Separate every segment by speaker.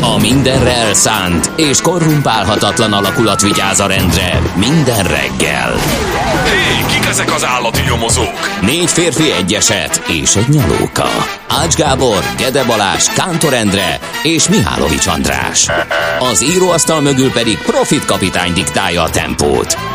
Speaker 1: A mindenre elszánt és korrumpálhatatlan alakulat vigyáz a rendre minden reggel.
Speaker 2: Hé, kik ezek az állati nyomozók?
Speaker 1: Négy férfi egyeset és egy nyalóka. Ács Gábor, Gede Balázs, Kántor Endre és Mihálovics András. Az íróasztal mögül pedig Profit kapitány diktálja a tempót.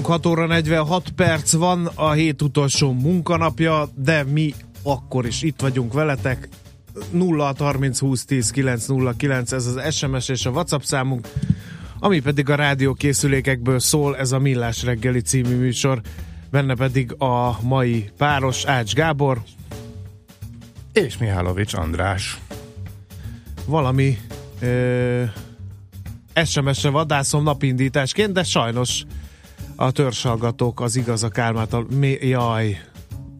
Speaker 3: 6 óra 46 perc van, a hét utolsó munkanapja, de mi akkor is itt vagyunk veletek. 0 30 20 10 909, ez az SMS és a WhatsApp számunk, ami pedig a rádió készülékekből szól, ez a Millás reggeli című műsor, benne pedig a mai páros Ács Gábor,
Speaker 4: és Mihálovics András.
Speaker 3: Valami ö, SMS-re vadászom napindításként, de sajnos a törzsalgatók az igaz a kármától. Mi, jaj,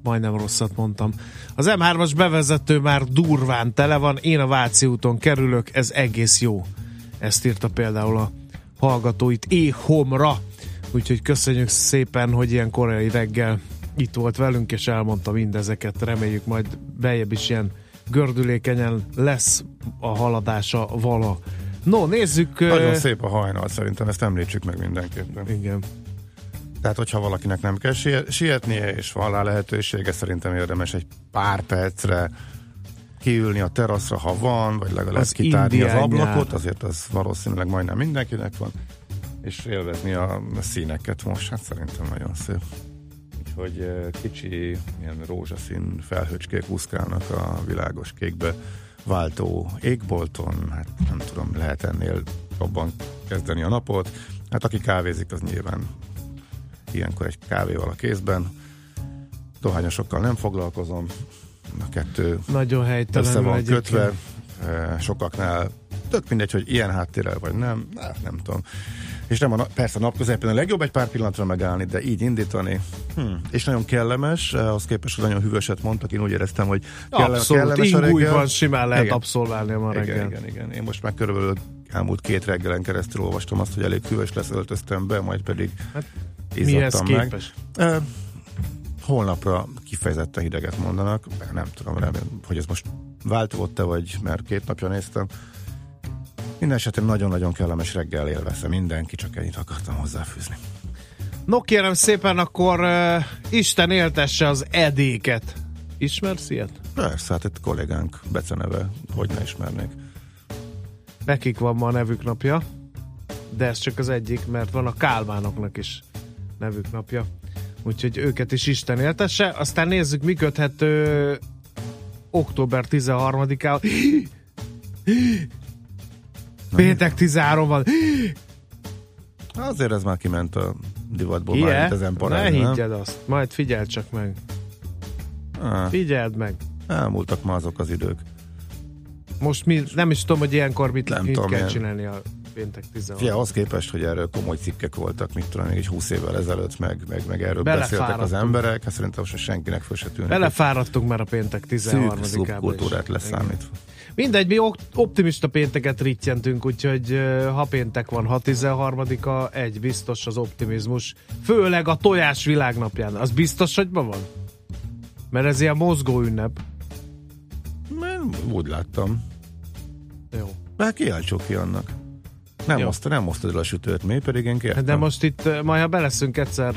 Speaker 3: majdnem rosszat mondtam. Az M3-as bevezető már durván tele van, én a Váci úton kerülök, ez egész jó. Ezt írta például a hallgatóit éhomra. Úgyhogy köszönjük szépen, hogy ilyen korai reggel itt volt velünk, és elmondta mindezeket. Reméljük majd bejebb is ilyen gördülékenyen lesz a haladása vala. No, nézzük.
Speaker 4: Nagyon szép a hajnal, szerintem ezt említsük meg mindenképpen.
Speaker 3: Igen.
Speaker 4: Tehát, hogyha valakinek nem kell sietnie, és van rá lehetősége, szerintem érdemes egy pár percre kiülni a teraszra, ha van, vagy legalább az kitárni az ablakot, nyár. azért az valószínűleg majdnem mindenkinek van, és élvezni a színeket most, hát szerintem nagyon szép. Úgyhogy kicsi ilyen rózsaszín felhőcskék úszkálnak a világos kékbe váltó égbolton, hát nem tudom, lehet ennél jobban kezdeni a napot. Hát aki kávézik, az nyilván ilyenkor egy kávéval a kézben. Dohányosokkal nem foglalkozom, a kettő
Speaker 3: Nagyon össze
Speaker 4: van egyébként. kötve. Sokaknál tök mindegy, hogy ilyen háttérrel vagy nem, hát nem tudom. És nem a, persze a napközepén a legjobb egy pár pillanatra megállni, de így indítani. Hm. És nagyon kellemes, ahhoz képest, hogy nagyon hűvöset mondtak, én úgy éreztem, hogy
Speaker 3: kelle, Abszolút, kellemes a reggel. van, simán lehet igen. abszolválni a reggel.
Speaker 4: Igen, igen, igen. Én most már körülbelül elmúlt két reggelen keresztül olvastam azt, hogy elég hűvös lesz, öltöztem be, majd pedig hát,
Speaker 3: mihez meg. képes?
Speaker 4: Holnapra kifejezetten hideget mondanak, nem tudom, remélem, hogy ez most változott-e, vagy mert két napja néztem. Minden esetben nagyon-nagyon kellemes reggel élvezze mindenki, csak ennyit akartam hozzáfűzni.
Speaker 3: No kérem szépen, akkor uh, Isten éltesse az edéket. Ismersz ilyet?
Speaker 4: Persze, hát egy kollégánk beceneve, hogy ne ismernék.
Speaker 3: Nekik van ma a nevük napja, de ez csak az egyik, mert van a Kálmánoknak is nevük napja. Úgyhogy őket is Isten éltesse. Aztán nézzük, mi köthető október 13-ához. Péntek 13 van.
Speaker 4: Azért ez már kiment a divatból Igen? már ezen
Speaker 3: Ne higgyed azt, majd figyeld csak meg. Ah. Figyeld meg.
Speaker 4: Elmúltak már azok az idők.
Speaker 3: Most mi, nem is tudom, hogy ilyenkor mit, nem mit tudom, kell ilyen... csinálni a péntek 16.
Speaker 4: Fia, az képest, hogy erről komoly cikkek voltak, mit tudom, még egy 20 évvel ezelőtt, meg, meg, meg erről beszéltek az emberek, hát szerintem most senkinek föl se tűnik.
Speaker 3: Belefáradtunk már a péntek 13
Speaker 4: Szűk kultúrát leszámítva.
Speaker 3: Mindegy, mi optimista pénteket rittyentünk, úgyhogy ha péntek van, ha 13-a, egy biztos az optimizmus. Főleg a tojás világnapján. Az biztos, hogy ma van? Mert ez ilyen mozgó ünnep.
Speaker 4: Nem, úgy láttam.
Speaker 3: Jó.
Speaker 4: Hát kiáltsuk ki annak. Nem, oszta, nem osztod el a sütőt, mi pedig én kértem.
Speaker 3: De most itt, majd ha beleszünk egyszer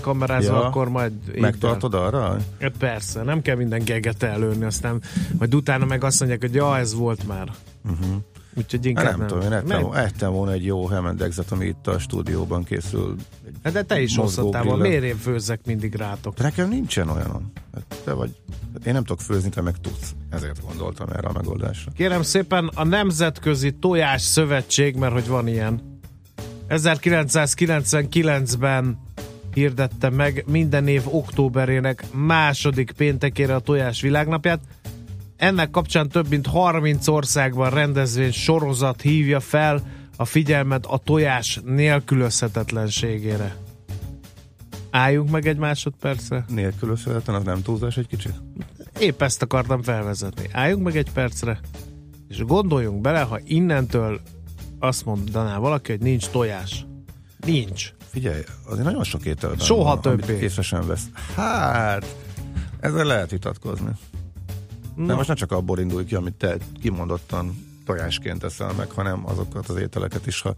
Speaker 3: kamerázva, ja, akkor majd...
Speaker 4: Megtartod el. arra?
Speaker 3: Ja, persze, nem kell minden geget előni, aztán majd utána meg azt mondják, hogy ja, ez volt már.
Speaker 4: Uh-huh.
Speaker 3: Úgyhogy
Speaker 4: Hát
Speaker 3: inkább
Speaker 4: nem, tudom, én ettem, ettem volna egy jó Hemendexet, ami itt a stúdióban készül.
Speaker 3: Hát De te is hoztál volna. Miért én főzzek mindig rátok?
Speaker 4: De nekem nincsen olyanom. Hát te vagy, hát én nem tudok főzni, te meg tudsz. Ezért gondoltam erre a megoldásra.
Speaker 3: Kérem szépen, a Nemzetközi Tojás Szövetség, mert hogy van ilyen, 1999-ben hirdette meg minden év októberének második péntekére a tojás világnapját. Ennek kapcsán több mint 30 országban rendezvény sorozat hívja fel a figyelmet a tojás nélkülözhetetlenségére. Álljunk meg egy másodpercre.
Speaker 4: Nélkülözhetetlen, az nem túlzás egy kicsit?
Speaker 3: Épp ezt akartam felvezetni. Álljunk meg egy percre, és gondoljunk bele, ha innentől azt mondaná valaki, hogy nincs tojás. Nincs.
Speaker 4: Figyelj, azért nagyon sok ételben
Speaker 3: Soha
Speaker 4: van,
Speaker 3: többé.
Speaker 4: Észre sem vesz. Hát, ezzel lehet vitatkozni. De
Speaker 3: Na.
Speaker 4: most nem csak abból indulj ki, amit te kimondottan tojásként eszel meg, hanem azokat az ételeket is, ha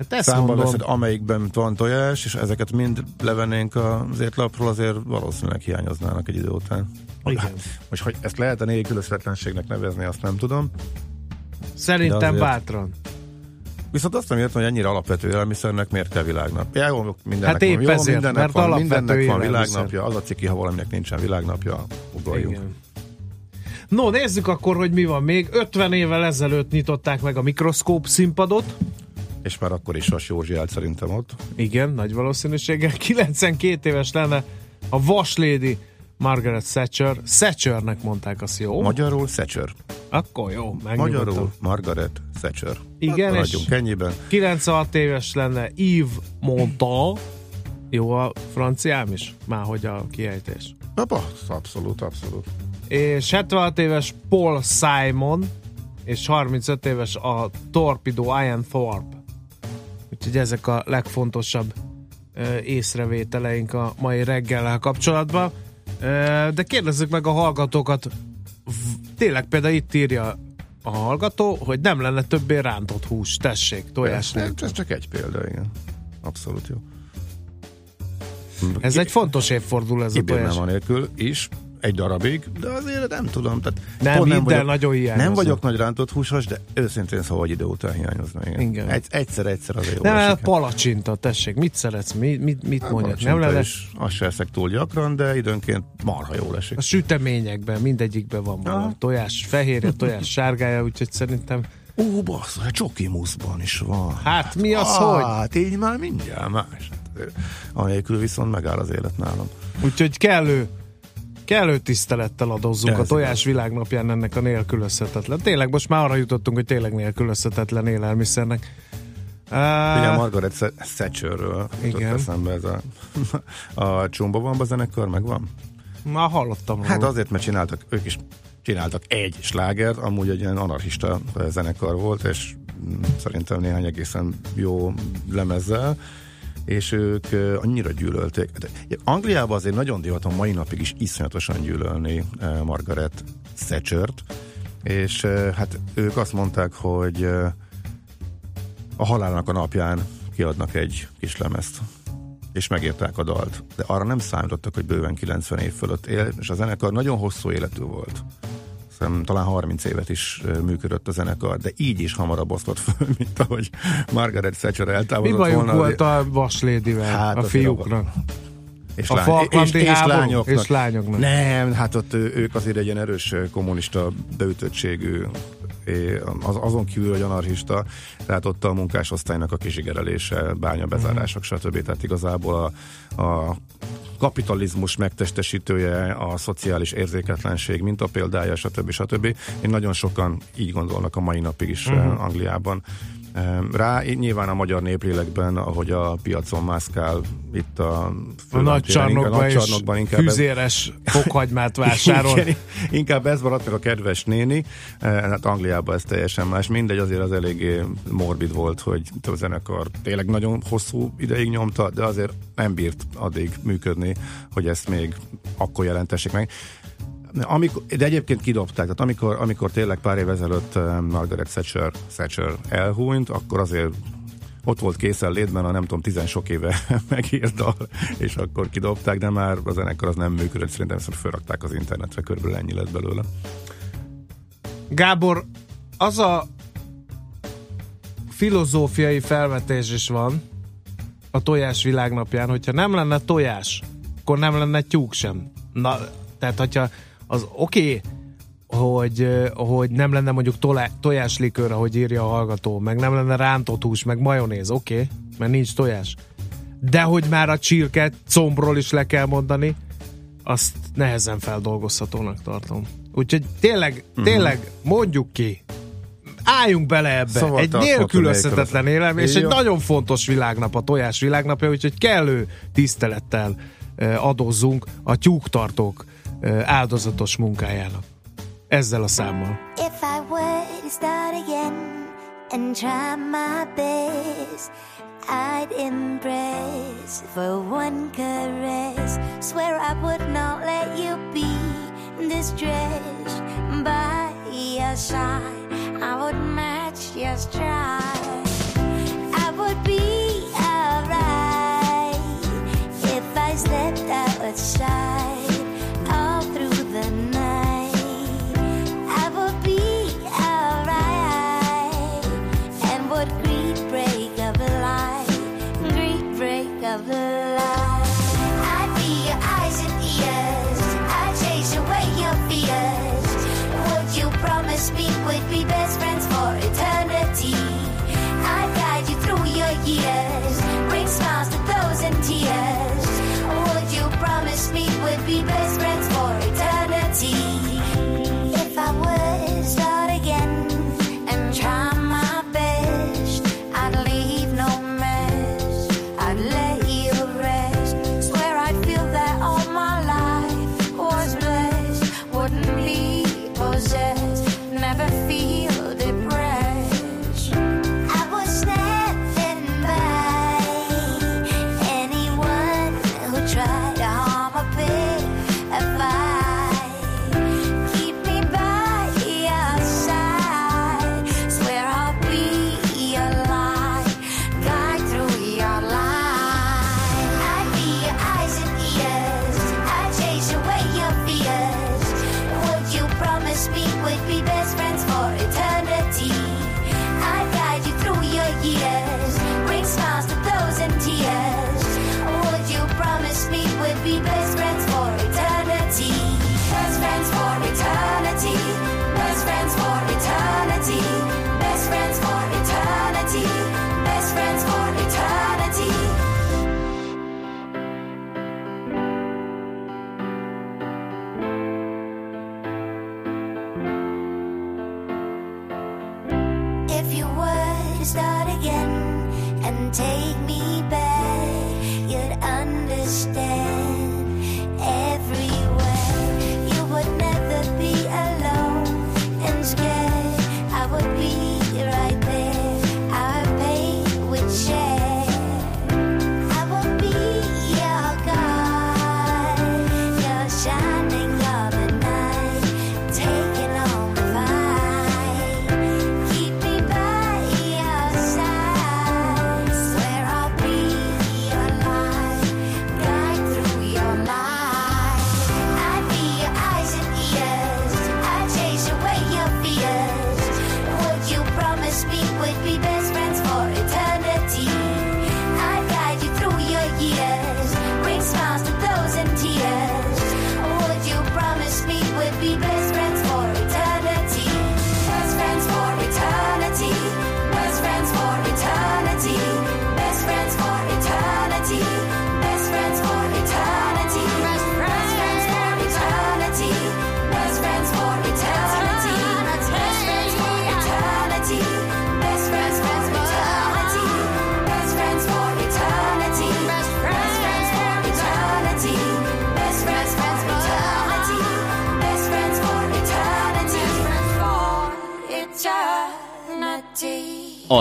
Speaker 3: Hát ezt
Speaker 4: számba
Speaker 3: mondom.
Speaker 4: veszed, amelyikben van tojás, és ezeket mind levennénk az étlapról, azért valószínűleg hiányoznának egy idő után.
Speaker 3: Igen.
Speaker 4: Hát, most, hogy ezt lehet a nélkülözhetetlenségnek nevezni, azt nem tudom.
Speaker 3: Szerintem
Speaker 4: azért-
Speaker 3: bátran.
Speaker 4: Viszont azt nem értem, hogy ennyire alapvető élelmiszernek miért kell világnap. Jó, mindennek
Speaker 3: Hát épp
Speaker 4: van, jó,
Speaker 3: ezért,
Speaker 4: mindennek
Speaker 3: mert
Speaker 4: van, mindennek van világnapja, az a ciki, ha valaminek nincsen világnapja, ugorjunk.
Speaker 3: Igen. No, nézzük akkor, hogy mi van még. 50 évvel ezelőtt nyitották meg a mikroszkóp színpadot.
Speaker 4: És már akkor is Vas Józsi állt szerintem ott.
Speaker 3: Igen, nagy valószínűséggel. 92 éves lenne a vaslédi Margaret Thatcher. Thatchernek mondták azt, jó?
Speaker 4: Magyarul Thatcher.
Speaker 3: Akkor jó.
Speaker 4: Magyarul Margaret Thatcher.
Speaker 3: Igen,
Speaker 4: hát,
Speaker 3: és-
Speaker 4: ennyiben.
Speaker 3: 96 éves lenne Yves Montand. Jó a franciám is? Már hogy a kiejtés.
Speaker 4: Apa, abszolút, abszolút.
Speaker 3: És 76 éves Paul Simon, és 35 éves a Torpedo Ian Thorpe. Úgyhogy ezek a legfontosabb észrevételeink a mai reggellel kapcsolatban. De kérdezzük meg a hallgatókat. Tényleg például itt írja a hallgató, hogy nem lenne többé rántott hús. Tessék, tojás
Speaker 4: Ez,
Speaker 3: nélkül.
Speaker 4: ez csak egy példa, igen. Abszolút jó.
Speaker 3: Ez egy fontos évfordul ez a tojás.
Speaker 4: a nélkül is, egy darabig, de azért nem tudom. Tehát
Speaker 3: Nem,
Speaker 4: pont
Speaker 3: el,
Speaker 4: vagyok,
Speaker 3: nagyon hiányozna.
Speaker 4: Nem vagyok nagy rántott húsos, de őszintén szóval egy idő után hiányozna. Igen.
Speaker 3: Igen.
Speaker 4: Egy, egyszer-egyszer azért jó
Speaker 3: Nem,
Speaker 4: esik.
Speaker 3: nem, palacsinta, tessék, mit szeretsz, mi, mit, mit mondjak? Nem lenne
Speaker 4: is, azt se eszek túl gyakran, de időnként marha jól esik.
Speaker 3: A süteményekben mindegyikben van valami. Tojás fehérje, tojás sárgája, úgyhogy szerintem
Speaker 4: Ó, bassz, a csoki muszban is van.
Speaker 3: Hát, mi az, hogy?
Speaker 4: Hát így már mindjárt más. Hát, Anélkül viszont megáll az élet nálam.
Speaker 3: Úgyhogy kellő, kellő tisztelettel adózzunk
Speaker 4: Ez
Speaker 3: a tojás világnapján ennek a nélkülözhetetlen. Tényleg most már arra jutottunk, hogy tényleg nélkülözhetetlen élelmiszernek.
Speaker 4: Ugye
Speaker 3: Uh,
Speaker 4: Margaret Thatcherről jutott
Speaker 3: Igen.
Speaker 4: eszembe ez a, a Csumbavamba zenekar, megvan?
Speaker 3: már hallottam
Speaker 4: Hát
Speaker 3: róla.
Speaker 4: azért, mert csináltak, ők is csináltak egy slágert, amúgy egy ilyen anarchista zenekar volt, és szerintem néhány egészen jó lemezzel, és ők annyira gyűlölték. Angliában azért nagyon divat a mai napig is iszonyatosan gyűlölni Margaret Thatchert, és hát ők azt mondták, hogy a halálnak a napján kiadnak egy kis lemezt és megírták a dalt. De arra nem számítottak, hogy bőven 90 év fölött él, és a zenekar nagyon hosszú életű volt. Szerintem talán 30 évet is működött a zenekar, de így is hamarabb osztott föl, mint ahogy Margaret Thatcher
Speaker 3: Mi
Speaker 4: eltávolodott
Speaker 3: bajuk
Speaker 4: volna.
Speaker 3: volt a vaslédivel,
Speaker 4: Hát
Speaker 3: a fiúknak?
Speaker 4: és
Speaker 3: a
Speaker 4: lány- és, és
Speaker 3: háború?
Speaker 4: lányoknak.
Speaker 3: És lányoknak.
Speaker 4: Nem, hát ott ők azért egy ilyen erős kommunista beütöttségű az, azon kívül, hogy anarchista, tehát ott a munkásosztálynak a kizsigerelése, bányabezárások, stb. Tehát igazából a, a kapitalizmus megtestesítője, a szociális érzéketlenség mint a példája, stb. stb. Én nagyon sokan így gondolnak a mai napig is uh-huh. Angliában. Rá nyilván a magyar néplélekben, ahogy a piacon mászkál itt a,
Speaker 3: A nagy csarnokban, és
Speaker 4: csarnokban inkább ez-
Speaker 3: fűzéres fokhagymát vásárol.
Speaker 4: igen, inkább ez maradt meg a kedves néni. Hát Angliában ez teljesen más. Mindegy, azért az eléggé morbid volt, hogy a zenekar tényleg nagyon hosszú ideig nyomta, de azért nem bírt addig működni, hogy ezt még akkor jelentessék meg. Amikor, de egyébként kidobták, tehát amikor, amikor tényleg pár év ezelőtt eh, Margaret Thatcher, Thatcher elhúnyt, akkor azért ott volt készen létben a nem tudom, tizen sok éve megírt és akkor kidobták, de már a zenekar az nem működött, szerintem ezt felrakták az internetre, körülbelül ennyi lett belőle.
Speaker 3: Gábor, az a
Speaker 5: filozófiai felvetés is van a tojás világnapján, hogyha nem lenne tojás, akkor nem lenne tyúk sem. Na, tehát hogyha az oké, okay, hogy, hogy nem lenne mondjuk tojáslikőr, ahogy írja a hallgató, meg nem lenne rántott hús, meg majonéz, oké, okay, mert nincs tojás. De hogy már a csirket combról is le kell mondani, azt nehezen feldolgozhatónak tartom. Úgyhogy tényleg, uh-huh. tényleg mondjuk ki, álljunk bele ebbe. Szóval egy nélkülözhetetlen élem, és egy nagyon fontos világnap, a tojás világnapja, úgyhogy kellő tisztelettel adózzunk a tyúktartók áldozatos munkájának. Ezzel a számmal. If I were to start again and try my best I'd embrace for one caress. Swear I would not let you be distressed by your side. I would match your stride. I would be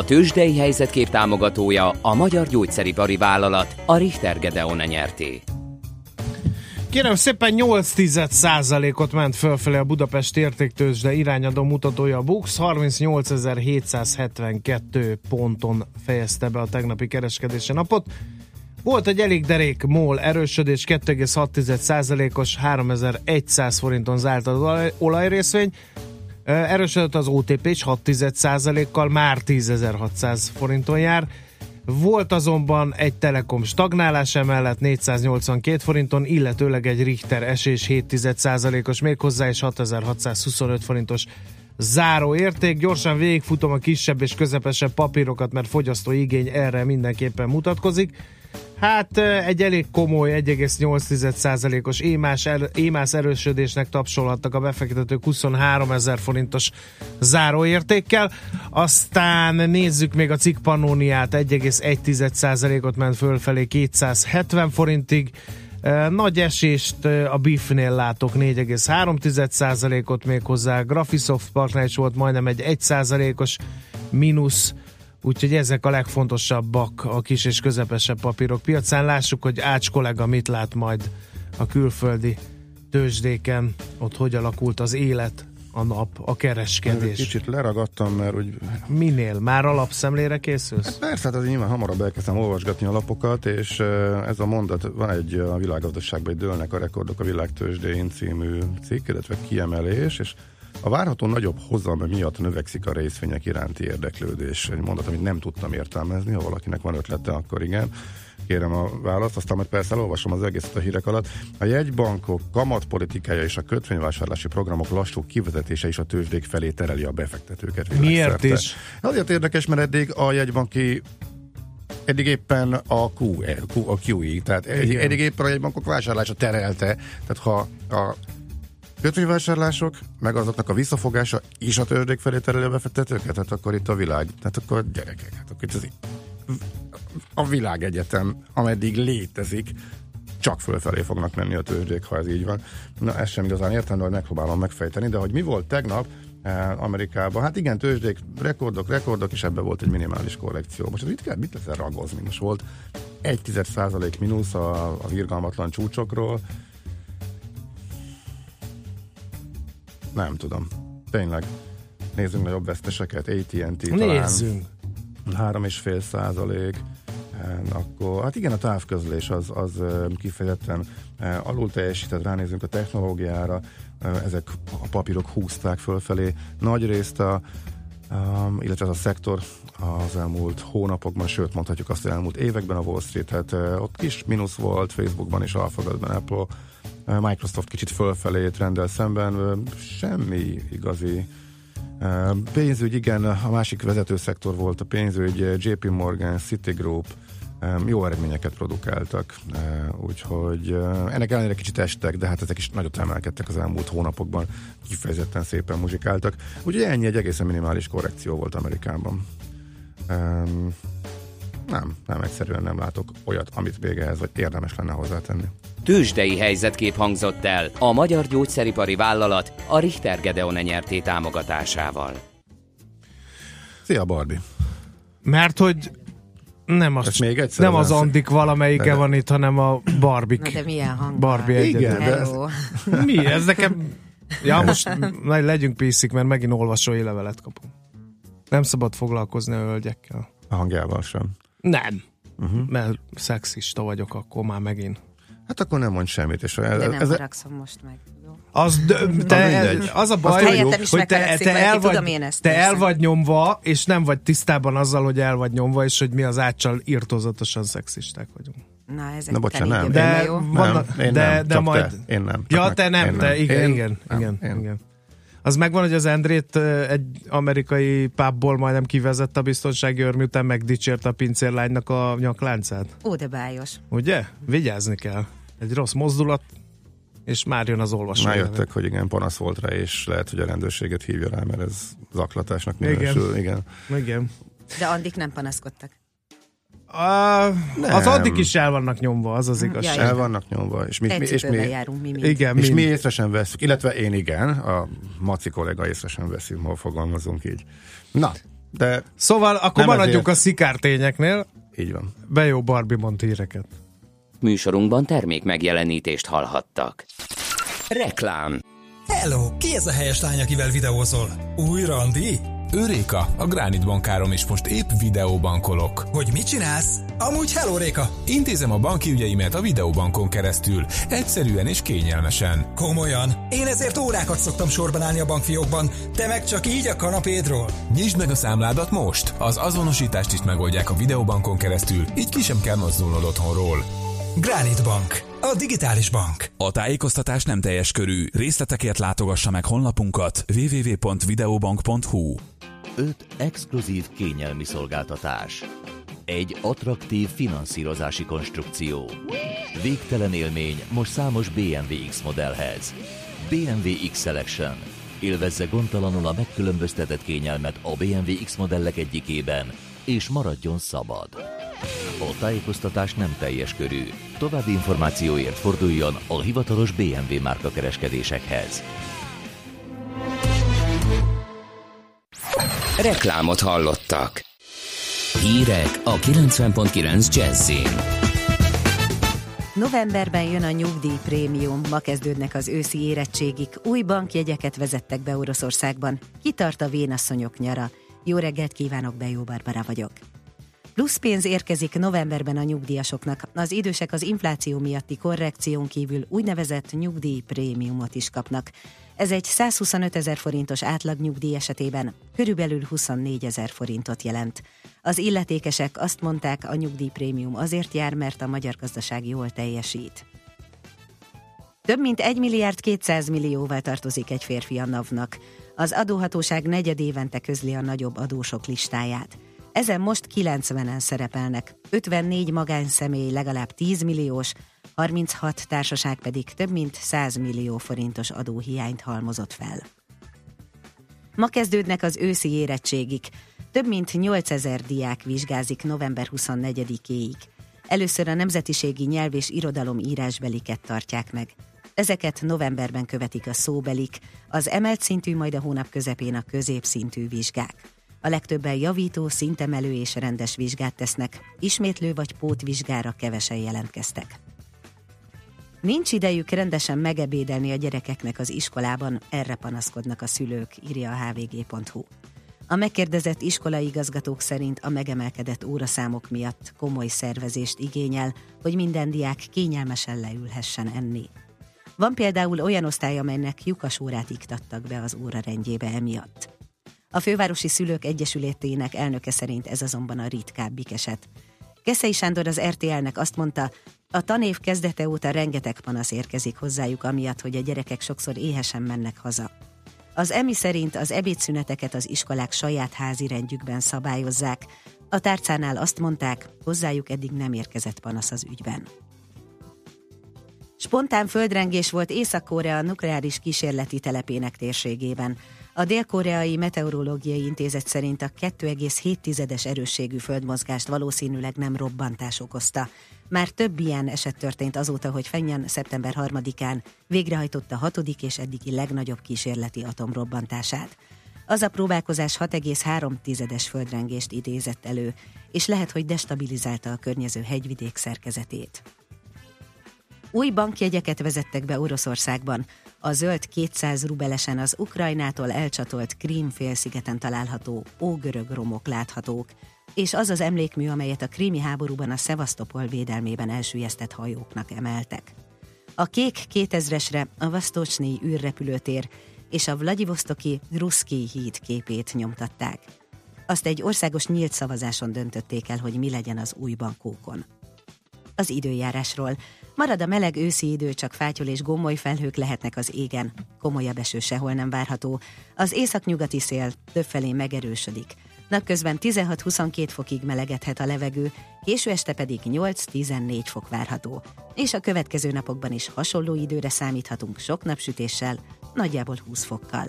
Speaker 1: tőzsdei helyzetkép támogatója a Magyar Gyógyszeripari Vállalat, a Richter Gedeon nyerté.
Speaker 5: Kérem szépen 8 ot ment fölfelé a Budapest értéktőzsde irányadó mutatója a Bux, 38.772 ponton fejezte be a tegnapi kereskedési napot. Volt egy elég derék MOL erősödés, 2,6%-os 3100 forinton zárt az olajrészvény,
Speaker 3: Erősödött az OTP is 6% kal már 10.600 forinton jár. Volt azonban egy Telekom stagnálás emellett 482 forinton, illetőleg egy Richter esés 7%-os méghozzá és 6625 forintos záró érték. Gyorsan végigfutom a kisebb és közepesebb papírokat, mert fogyasztó igény erre mindenképpen mutatkozik. Hát egy elég komoly 1,8%-os émás, er, erősödésnek tapsolhattak a befektetők 23 ezer forintos záróértékkel. Aztán nézzük még a cikk Pannoniát, 1,1%-ot ment fölfelé 270 forintig. Nagy esést a BIF-nél látok 4,3%-ot még hozzá. Graphisoft partner is volt majdnem egy 1%-os mínusz Úgyhogy ezek a legfontosabbak a kis és közepesebb papírok piacán. Lássuk, hogy Ács kollega mit lát majd a külföldi tőzsdéken, ott hogy alakult az élet, a nap, a kereskedés.
Speaker 4: Kicsit leragadtam, mert úgy...
Speaker 3: Minél? Már alapszemlére készülsz?
Speaker 4: Hát persze, hát az nyilván hamarabb elkezdtem olvasgatni a lapokat, és ez a mondat, van egy a világgazdaságban, egy dőlnek a rekordok a világtőzsdén című cikk, illetve kiemelés, és a várható nagyobb hozam miatt növekszik a részvények iránti érdeklődés. Egy mondat, amit nem tudtam értelmezni, ha valakinek van ötlete, akkor igen kérem a választ, aztán majd persze elolvasom az egészet a hírek alatt. A jegybankok kamatpolitikája és a kötvényvásárlási programok lassú kivezetése is a tőzsdék felé tereli a befektetőket.
Speaker 3: Miért is?
Speaker 4: Azért érdekes, mert eddig a jegybanki eddig éppen a Q, a QE, tehát Igen. eddig éppen a jegybankok vásárlása terelte, tehát ha a kötvényvásárlások, meg azoknak a visszafogása is a tőzsdék felé tereli a befektetőket, hát akkor itt a világ, tehát akkor gyerekek, hát akkor itt az, a világegyetem, ameddig létezik, csak fölfelé fognak menni a tőzsdék, ha ez így van. Na, ezt sem igazán értem, hogy megpróbálom megfejteni, de hogy mi volt tegnap eh, Amerikában? Hát igen, tőzsdék, rekordok, rekordok, és ebben volt egy minimális korrekció. Most mit kell, mit lesz ragozni? Most volt egy százalék mínusz a, a virgalmatlan csúcsokról, Nem tudom. Tényleg. Nézzünk nagyobb veszteseket. AT&T
Speaker 3: Nézzünk.
Speaker 4: Három és fél százalék. Akkor, hát igen, a távközlés az, az kifejezetten alul teljesített, ránézünk a technológiára, ezek a papírok húzták fölfelé. Nagy részt a, um, illetve az a szektor az elmúlt hónapokban, sőt mondhatjuk azt, hogy elmúlt években a Wall Street, hát ott kis mínusz volt Facebookban és Alphabetben, Apple, Microsoft kicsit fölfelé trendel szemben, semmi igazi Pénzügy, igen, a másik vezető szektor volt a pénzügy, JP Morgan, Citigroup, jó eredményeket produkáltak, úgyhogy ennek ellenére kicsit estek, de hát ezek is nagyot emelkedtek az elmúlt hónapokban, kifejezetten szépen muzsikáltak. Úgyhogy ennyi egy egészen minimális korrekció volt Amerikában. Nem, nem, egyszerűen nem látok olyat, amit még ehhez vagy érdemes lenne hozzátenni.
Speaker 1: Tőzsdei helyzetkép hangzott el a magyar gyógyszeripari vállalat a Richter Gedeon nyerté támogatásával.
Speaker 4: Szia, Barbie!
Speaker 3: Mert hogy nem az, még egyszer nem az Andik valamelyike de, van itt, hanem a Barbik.
Speaker 6: Na de milyen hang?
Speaker 3: Barbie
Speaker 4: Igen, de ez...
Speaker 3: Mi? Ez nekem... Ja, most legyünk piszik, mert megint olvasói levelet kapunk. Nem szabad foglalkozni a hölgyekkel.
Speaker 4: A hangjával sem.
Speaker 3: Nem. Uh-huh. Mert szexista vagyok akkor már megint.
Speaker 4: Hát akkor nem mond semmit. És
Speaker 6: el, de nem ez haragszom most meg.
Speaker 3: Az, te, az a baj, hogy, hogy te, te, el vagy, tudom ezt te el vagy nyomva, és nem vagy tisztában azzal, hogy el vagy nyomva, és hogy mi az ácsal írtózatosan szexisták vagyunk.
Speaker 6: Na, ezek
Speaker 4: Na bocsánat, nem.
Speaker 3: De, vannak,
Speaker 4: nem, én
Speaker 3: de,
Speaker 4: nem,
Speaker 3: de majd...
Speaker 4: Te, én nem.
Speaker 3: Ja, te nem, te,
Speaker 4: nem.
Speaker 3: igen,
Speaker 4: én,
Speaker 3: igen,
Speaker 4: nem,
Speaker 3: igen,
Speaker 4: én.
Speaker 3: igen. Az megvan, hogy az Endrét egy amerikai pubból majdnem kivezett a biztonsági őr, miután megdicsért a pincérlánynak a nyakláncát.
Speaker 6: Ó, de bájos.
Speaker 3: Ugye? Vigyázni kell. Egy rossz mozdulat, és már jön az olvasó.
Speaker 4: Már jöttek, hogy igen, panasz volt rá, és lehet, hogy a rendőrséget hívja rá, mert ez zaklatásnak minősül.
Speaker 3: Igen. igen. igen.
Speaker 6: De addig nem panaszkodtak.
Speaker 3: Uh, az addig is el vannak nyomva, az az igazság.
Speaker 4: Ja, el vannak nyomva. És mi,
Speaker 6: mi, és mi, járunk mi mind.
Speaker 3: Igen,
Speaker 4: és mind. mi észre sem veszünk, illetve én igen, a Maci kollega észre sem veszünk, ha fogalmazunk így. Na, de...
Speaker 3: Szóval akkor maradjuk ezért... a szikártényeknél.
Speaker 4: Így van.
Speaker 3: Be jó Barbie mond híreket.
Speaker 1: Műsorunkban termék megjelenítést hallhattak. Reklám
Speaker 7: Hello, ki ez a helyes lány, akivel videózol? Új randi? Őréka, a Gránit bankárom, és most épp videóbankolok.
Speaker 8: Hogy mit csinálsz? Amúgy hello, Réka!
Speaker 7: Intézem a banki ügyeimet a videóbankon keresztül, egyszerűen és kényelmesen.
Speaker 8: Komolyan? Én ezért órákat szoktam sorban állni a bankfiókban, te meg csak így a kanapédról.
Speaker 7: Nyisd meg a számládat most! Az azonosítást is megoldják a videóbankon keresztül, így ki sem kell mozdulnod otthonról.
Speaker 8: Granite Bank. A digitális bank.
Speaker 9: A tájékoztatás nem teljes körű. Részletekért látogassa meg honlapunkat www.videobank.hu
Speaker 10: 5 exkluzív kényelmi szolgáltatás. Egy attraktív finanszírozási konstrukció. Végtelen élmény most számos BMW X modellhez. BMW X Selection. Élvezze gondtalanul a megkülönböztetett kényelmet a BMW X modellek egyikében, és maradjon szabad. A tájékoztatás nem teljes körű. További információért forduljon a hivatalos BMW márka kereskedésekhez.
Speaker 1: Reklámot hallottak. Hírek a 90.9 Jazzin.
Speaker 6: Novemberben jön a nyugdíjprémium, ma kezdődnek az őszi érettségik, új bankjegyeket vezettek be Oroszországban, kitart a vénasszonyok nyara. Jó reggelt kívánok, Bejó Barbara vagyok. Plusz pénz érkezik novemberben a nyugdíjasoknak. Az idősek az infláció miatti korrekción kívül úgynevezett nyugdíjprémiumot is kapnak. Ez egy 125 ezer forintos átlag nyugdíj esetében körülbelül 24 ezer forintot jelent. Az illetékesek azt mondták, a nyugdíjprémium azért jár, mert a magyar gazdaság jól teljesít. Több mint 1 milliárd 200 millióval tartozik egy férfi a NAV-nak. Az adóhatóság negyed évente közli a nagyobb adósok listáját. Ezen most 90-en szerepelnek, 54 magánszemély legalább 10 milliós, 36 társaság pedig több mint 100 millió forintos adóhiányt halmozott fel. Ma kezdődnek az őszi érettségik. Több mint 8000 diák vizsgázik november 24-éig. Először a nemzetiségi nyelv és irodalom írásbeliket tartják meg. Ezeket novemberben követik a szóbelik, az emelt szintű, majd a hónap közepén a középszintű vizsgák. A legtöbben javító, szintemelő és rendes vizsgát tesznek, ismétlő vagy pótvizsgára kevesen jelentkeztek. Nincs idejük rendesen megebédelni a gyerekeknek az iskolában, erre panaszkodnak a szülők, írja a hvg.hu. A megkérdezett iskolai igazgatók szerint a megemelkedett óraszámok miatt komoly szervezést igényel, hogy minden diák kényelmesen leülhessen enni. Van például olyan osztály, amelynek lyukas órát iktattak be az órarendjébe emiatt. A Fővárosi Szülők Egyesületének elnöke szerint ez azonban a ritkábbik eset. Keszei Sándor az RTL-nek azt mondta, a tanév kezdete óta rengeteg panasz érkezik hozzájuk, amiatt, hogy a gyerekek sokszor éhesen mennek haza. Az EMI szerint az ebédszüneteket az iskolák saját házi rendjükben szabályozzák. A tárcánál azt mondták, hozzájuk eddig nem érkezett panasz az ügyben. Spontán földrengés volt Észak-Korea nukleáris kísérleti telepének térségében. A Dél-Koreai Meteorológiai Intézet szerint a 2,7-es erősségű földmozgást valószínűleg nem robbantás okozta. Már több ilyen eset történt azóta, hogy Fenyan szeptember 3-án végrehajtotta hatodik és eddigi legnagyobb kísérleti atomrobbantását. Az a próbálkozás 6,3-es földrengést idézett elő, és lehet, hogy destabilizálta a környező hegyvidék szerkezetét. Új bankjegyeket vezettek be Oroszországban. A zöld 200 rubelesen az Ukrajnától elcsatolt Krím félszigeten található ógörög romok láthatók, és az az emlékmű, amelyet a krími háborúban a Szevasztopol védelmében elsüllyesztett hajóknak emeltek. A kék 2000-esre a Vasztocsnyi űrrepülőtér és a Vladivostoki Ruszki híd képét nyomtatták. Azt egy országos nyílt szavazáson döntötték el, hogy mi legyen az új bankókon. Az időjárásról. Marad a meleg őszi idő, csak fátyol és gomoly felhők lehetnek az égen. Komolyabb eső sehol nem várható. Az északnyugati szél többfelé megerősödik. Napközben 16-22 fokig melegedhet a levegő, késő este pedig 8-14 fok várható. És a következő napokban is hasonló időre számíthatunk sok napsütéssel, nagyjából 20 fokkal.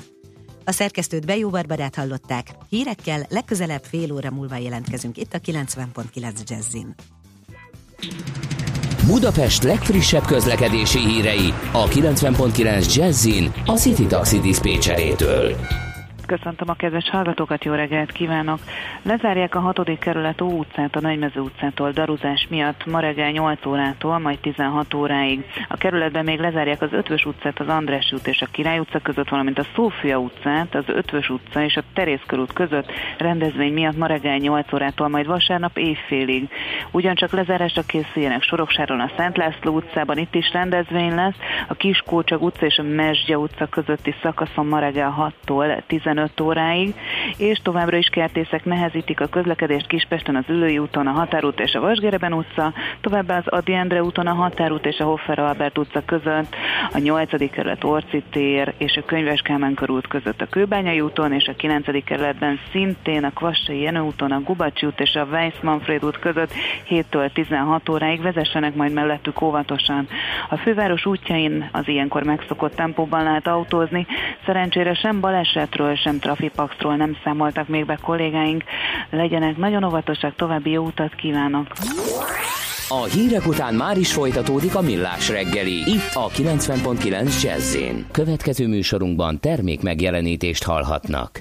Speaker 6: A szerkesztőt Bejó Barbarát hallották, hírekkel legközelebb fél óra múlva jelentkezünk itt a 90.9 Jazzin.
Speaker 1: Budapest legfrissebb közlekedési hírei a 90.9 Jazzin a City Taxi Dispécsejétől.
Speaker 11: Köszöntöm a kedves hallgatókat, jó reggelt kívánok! Lezárják a 6. kerület Ó utcát a Nagymező utcától daruzás miatt ma reggel 8 órától, majd 16 óráig. A kerületben még lezárják az Ötvös utcát az András út és a Király utca között, valamint a Szófia utcát, az Ötvös utca és a Terész körút között rendezvény miatt ma reggel 8 órától, majd vasárnap évfélig. Ugyancsak lezárásra készüljenek Soroksáron a Szent László utcában, itt is rendezvény lesz, a Kiskócsag utca és a Mesdje utca közötti szakaszon ma reggel 6-tól 15 óráig, és továbbra is kertészek nehezítik a közlekedést Kispesten az Ülői úton, a Határút és a Vasgereben utca, továbbá az Adi Endre úton a Határút és a Hoffer Albert utca között, a 8. kerület Orci tér és a Könyves Kálmán körút között a Kőbányai úton, és a 9. kerületben szintén a Kvassai Jenő úton, a Gubacsi út és a Weiss Manfred út között 7-től 16 óráig vezessenek majd mellettük óvatosan. A főváros útjain az ilyenkor megszokott tempóban lehet autózni, szerencsére sem balesetről, sem trafipaxról nem számoltak még be kollégáink. Legyenek nagyon óvatosak, további jó utat kívánok!
Speaker 1: A hírek után már is folytatódik a millás reggeli, itt a 90.9 jazz Következő műsorunkban termék megjelenítést hallhatnak.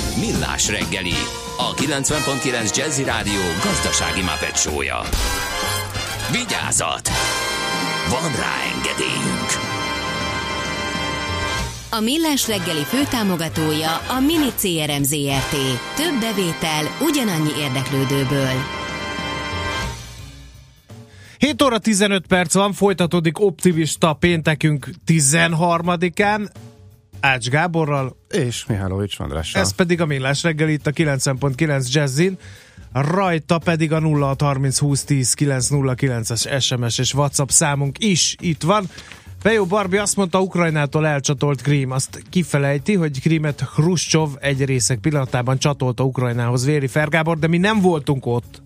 Speaker 1: Millás reggeli, a 90.9 Jazzy Rádió gazdasági mapetsója. Vigyázat! Van rá engedélyünk!
Speaker 12: A Millás reggeli főtámogatója a Mini CRM Zrt. Több bevétel ugyanannyi érdeklődőből.
Speaker 3: 7 óra 15 perc van, folytatódik optimista péntekünk 13-án. Ács Gáborral.
Speaker 4: És Mihálovics Andrással.
Speaker 3: Ez pedig a Millás reggel itt a 90.9 Jazzin. Rajta pedig a 0630 20 10 909-es SMS és WhatsApp számunk is itt van. Bejó Barbi azt mondta, Ukrajnától elcsatolt Krím. Azt kifelejti, hogy Krímet Hruscsov egy részek pillanatában csatolta Ukrajnához Véri Fergábor, de mi nem voltunk ott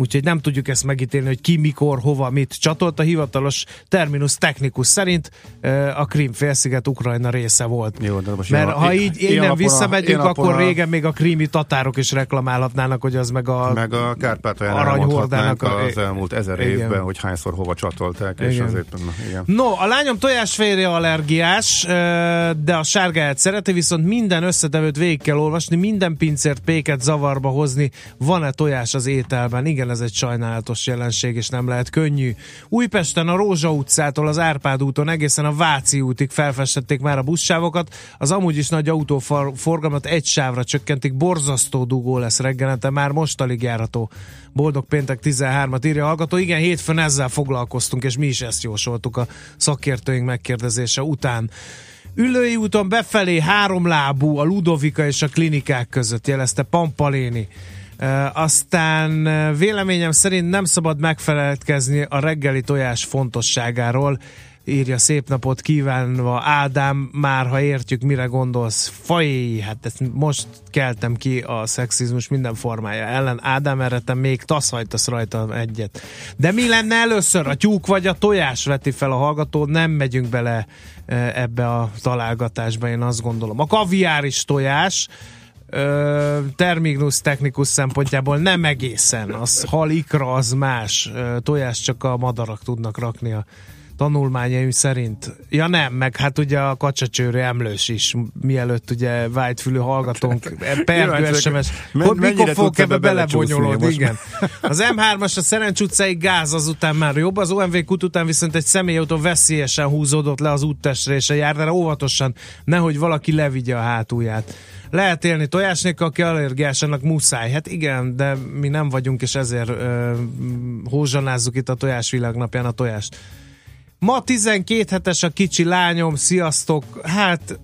Speaker 3: úgyhogy nem tudjuk ezt megítélni, hogy ki, mikor, hova, mit csatolt. A hivatalos terminus technikus szerint a Krím félsziget Ukrajna része volt.
Speaker 4: Jó, de most
Speaker 3: Mert
Speaker 4: ilyen,
Speaker 3: ha így én nem visszamegyünk, akkor
Speaker 4: a...
Speaker 3: régen még a krími tatárok is reklamálhatnának, hogy az meg a
Speaker 4: meg a Kárpátalján
Speaker 3: aranyhordának
Speaker 4: az elmúlt ezer igen. évben, hogy hányszor hova csatolták, igen. és azért na, igen.
Speaker 3: No, a lányom tojásfélre allergiás, de a sárgáját szereti, viszont minden összetevőt végig kell olvasni, minden pincért péket zavarba hozni, van-e tojás az ételben. Igen, ez egy sajnálatos jelenség, és nem lehet könnyű. Újpesten a Rózsa utcától az Árpád úton egészen a Váci útig felfestették már a buszsávokat, az amúgy is nagy autóforgalmat egy sávra csökkentik, borzasztó dugó lesz reggelente, már most alig járható. Boldog péntek 13-at írja a hallgató. Igen, hétfőn ezzel foglalkoztunk, és mi is ezt jósoltuk a szakértőink megkérdezése után. Ülői úton befelé háromlábú a Ludovika és a klinikák között, jelezte Pampaléni. Aztán véleményem szerint nem szabad megfelelkezni a reggeli tojás fontosságáról, írja szép napot kívánva Ádám, már ha értjük, mire gondolsz. Faj, hát ezt most keltem ki a szexizmus minden formája ellen. Ádám, erre te még taszajtasz rajta egyet. De mi lenne először, a tyúk vagy a tojás veti fel a hallgató, nem megyünk bele ebbe a találgatásba, én azt gondolom. A kaviár is tojás, terminus technikus szempontjából nem egészen. Az hal, ikra, az más. Tojás csak a madarak tudnak rakni a tanulmányaim szerint. Ja nem, meg hát ugye a kacsacsőrű emlős is, mielőtt ugye vájtfülű hallgatónk, pergő SMS, hogy mikor fog ebbe belebonyolódni, igen. Az M3-as a Szerencs utcai gáz azután már jobb, az OMV kut után viszont egy személyautó veszélyesen húzódott le az úttestre és a járdára óvatosan, nehogy valaki levigye a hátulját lehet élni tojás nélkül, aki allergiás, annak muszáj. Hát igen, de mi nem vagyunk, és ezért ö, hózsanázzuk itt a tojásvilágnapján a tojást. Ma 12 hetes a kicsi lányom, sziasztok! Hát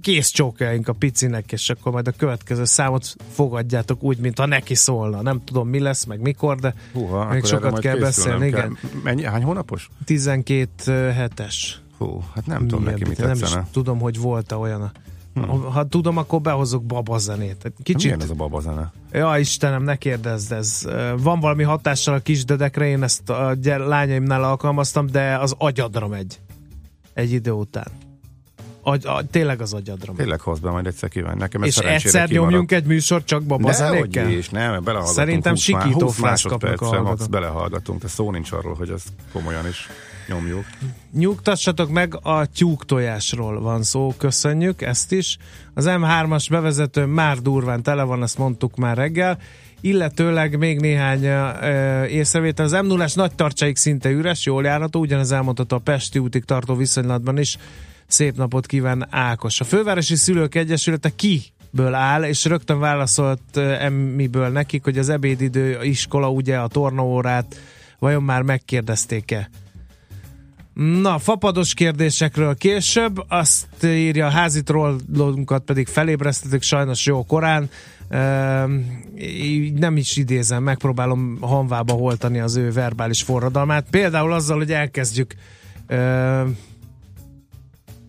Speaker 3: kész csókjaink a picinek, és akkor majd a következő számot fogadjátok úgy, mint ha neki szólna. Nem tudom, mi lesz, meg mikor, de
Speaker 4: Húha,
Speaker 3: még sokat kell beszélni. Igen.
Speaker 4: Kell. Mennyi, hány hónapos?
Speaker 3: 12 hetes.
Speaker 4: Hú, hát nem tudom neki, mit Nem is
Speaker 3: tudom, hogy volt-e olyan a Hmm. Ha tudom, akkor behozok babazenét.
Speaker 4: Kicsit... Milyen ez a babazene?
Speaker 3: Ja, Istenem, ne kérdezd, ez van valami hatással a kisdedekre, én ezt a lányaimnál alkalmaztam, de az agyadra megy egy idő után. Agy, a, tényleg az agyadra.
Speaker 4: Tényleg hozd be, majd egyszer kíván. Nekem
Speaker 3: és egyszer kimarad. nyomjunk egy műsor csak babazenékkel?
Speaker 4: és nem, belehallgatunk.
Speaker 3: Szerintem sikító flász kapnak
Speaker 4: a belehallgatunk, de szó nincs arról, hogy ez komolyan is nyomjuk.
Speaker 3: Nyugtassatok meg, a tyúk tojásról van szó, köszönjük ezt is. Az M3-as bevezető már durván tele van, ezt mondtuk már reggel, illetőleg még néhány uh, észrevétel. Az m 0 nagy tartsaik szinte üres, jól járható, ugyanez elmondható a Pesti útig tartó viszonylatban is. Szép napot kíván Ákos. A Fővárosi Szülők Egyesülete ki ből áll, és rögtön válaszolt emmiből nekik, hogy az ebédidő iskola, ugye a tornaórát vajon már megkérdezték-e Na, fapados kérdésekről később, azt írja a házi trollunkat pedig felébresztettük sajnos jó korán. így nem is idézem, megpróbálom hanvába holtani az ő verbális forradalmát. Például azzal, hogy elkezdjük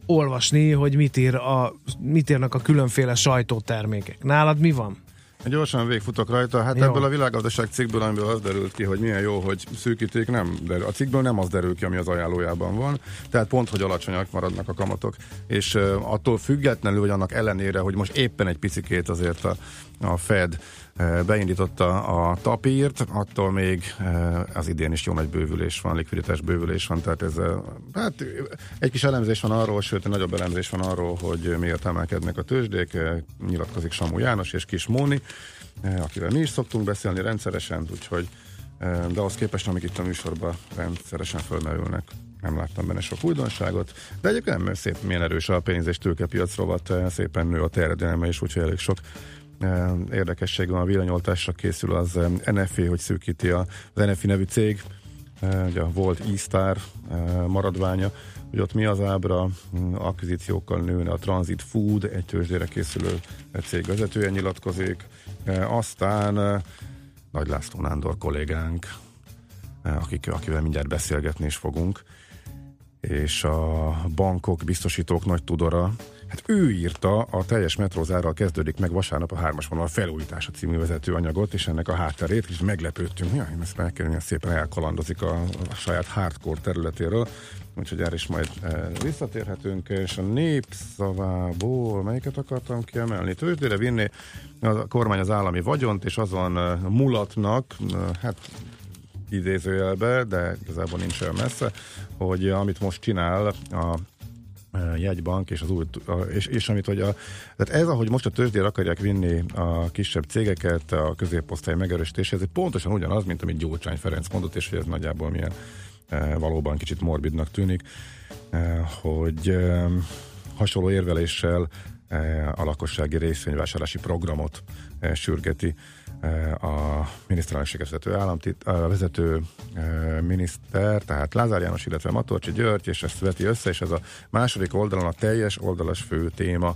Speaker 3: olvasni, hogy mit, ír a, mit írnak a különféle sajtótermékek. Nálad mi van?
Speaker 4: Gyorsan végfutok rajta. Hát jó. ebből a világgazdaság cikkből, amiből az derült ki, hogy milyen jó, hogy szűkíték, nem derül. A cikkből nem az derül ki, ami az ajánlójában van. Tehát pont, hogy alacsonyak maradnak a kamatok. És uh, attól függetlenül, hogy annak ellenére, hogy most éppen egy picikét azért a, a Fed beindította a tapírt, attól még az idén is jó nagy bővülés van, likviditás bővülés van, tehát ez hát egy kis elemzés van arról, sőt egy nagyobb elemzés van arról, hogy miért emelkednek a tőzsdék, nyilatkozik Samu János és Kis Móni, akivel mi is szoktunk beszélni rendszeresen, úgyhogy de az képest, amik itt a műsorban rendszeresen fölmerülnek, nem láttam benne sok újdonságot, de egyébként nem szép, milyen erős a pénz és tőkepiac rovat, szépen nő a terjedelme is, úgyhogy elég sok érdekesség van, a villanyoltásra készül az NFI, hogy szűkíti az NFI nevű cég, ugye a volt e-star maradványa, hogy ott mi az ábra, akvizíciókkal nőne a Transit Food, egy tőzsdére készülő cég vezetője nyilatkozik, aztán Nagy László Nándor kollégánk, akik, akivel mindjárt beszélgetni is fogunk, és a bankok, biztosítók nagy tudora, Hát ő írta a teljes metrózárral kezdődik meg vasárnap a hármas vonal felújítása című vezetőanyagot, és ennek a hátterét, és meglepődtünk, ja, ezt meg kell, szépen elkalandozik a, a saját hardcore területéről, úgyhogy erre is majd e, visszatérhetünk, és a népszavából, melyiket akartam kiemelni? Tőzsdére vinni a kormány az állami vagyont, és azon e, mulatnak, e, hát idézőjelbe, de igazából nincs olyan messze, hogy amit most csinál a jegybank, és, az új, és, és amit, hogy a, tehát ez, ahogy most a tőzsdére akarják vinni a kisebb cégeket, a középosztály megerősítéshez, ez pontosan ugyanaz, mint amit Gyurcsány Ferenc mondott, és hogy ez nagyjából milyen e, valóban kicsit morbidnak tűnik, e, hogy e, hasonló érveléssel a lakossági részvényvásárlási programot sürgeti a miniszterelnökséget vezető államtit, a vezető miniszter, tehát Lázár János, illetve Matorcsi György, és ezt veti össze, és ez a második oldalon a teljes oldalas fő téma,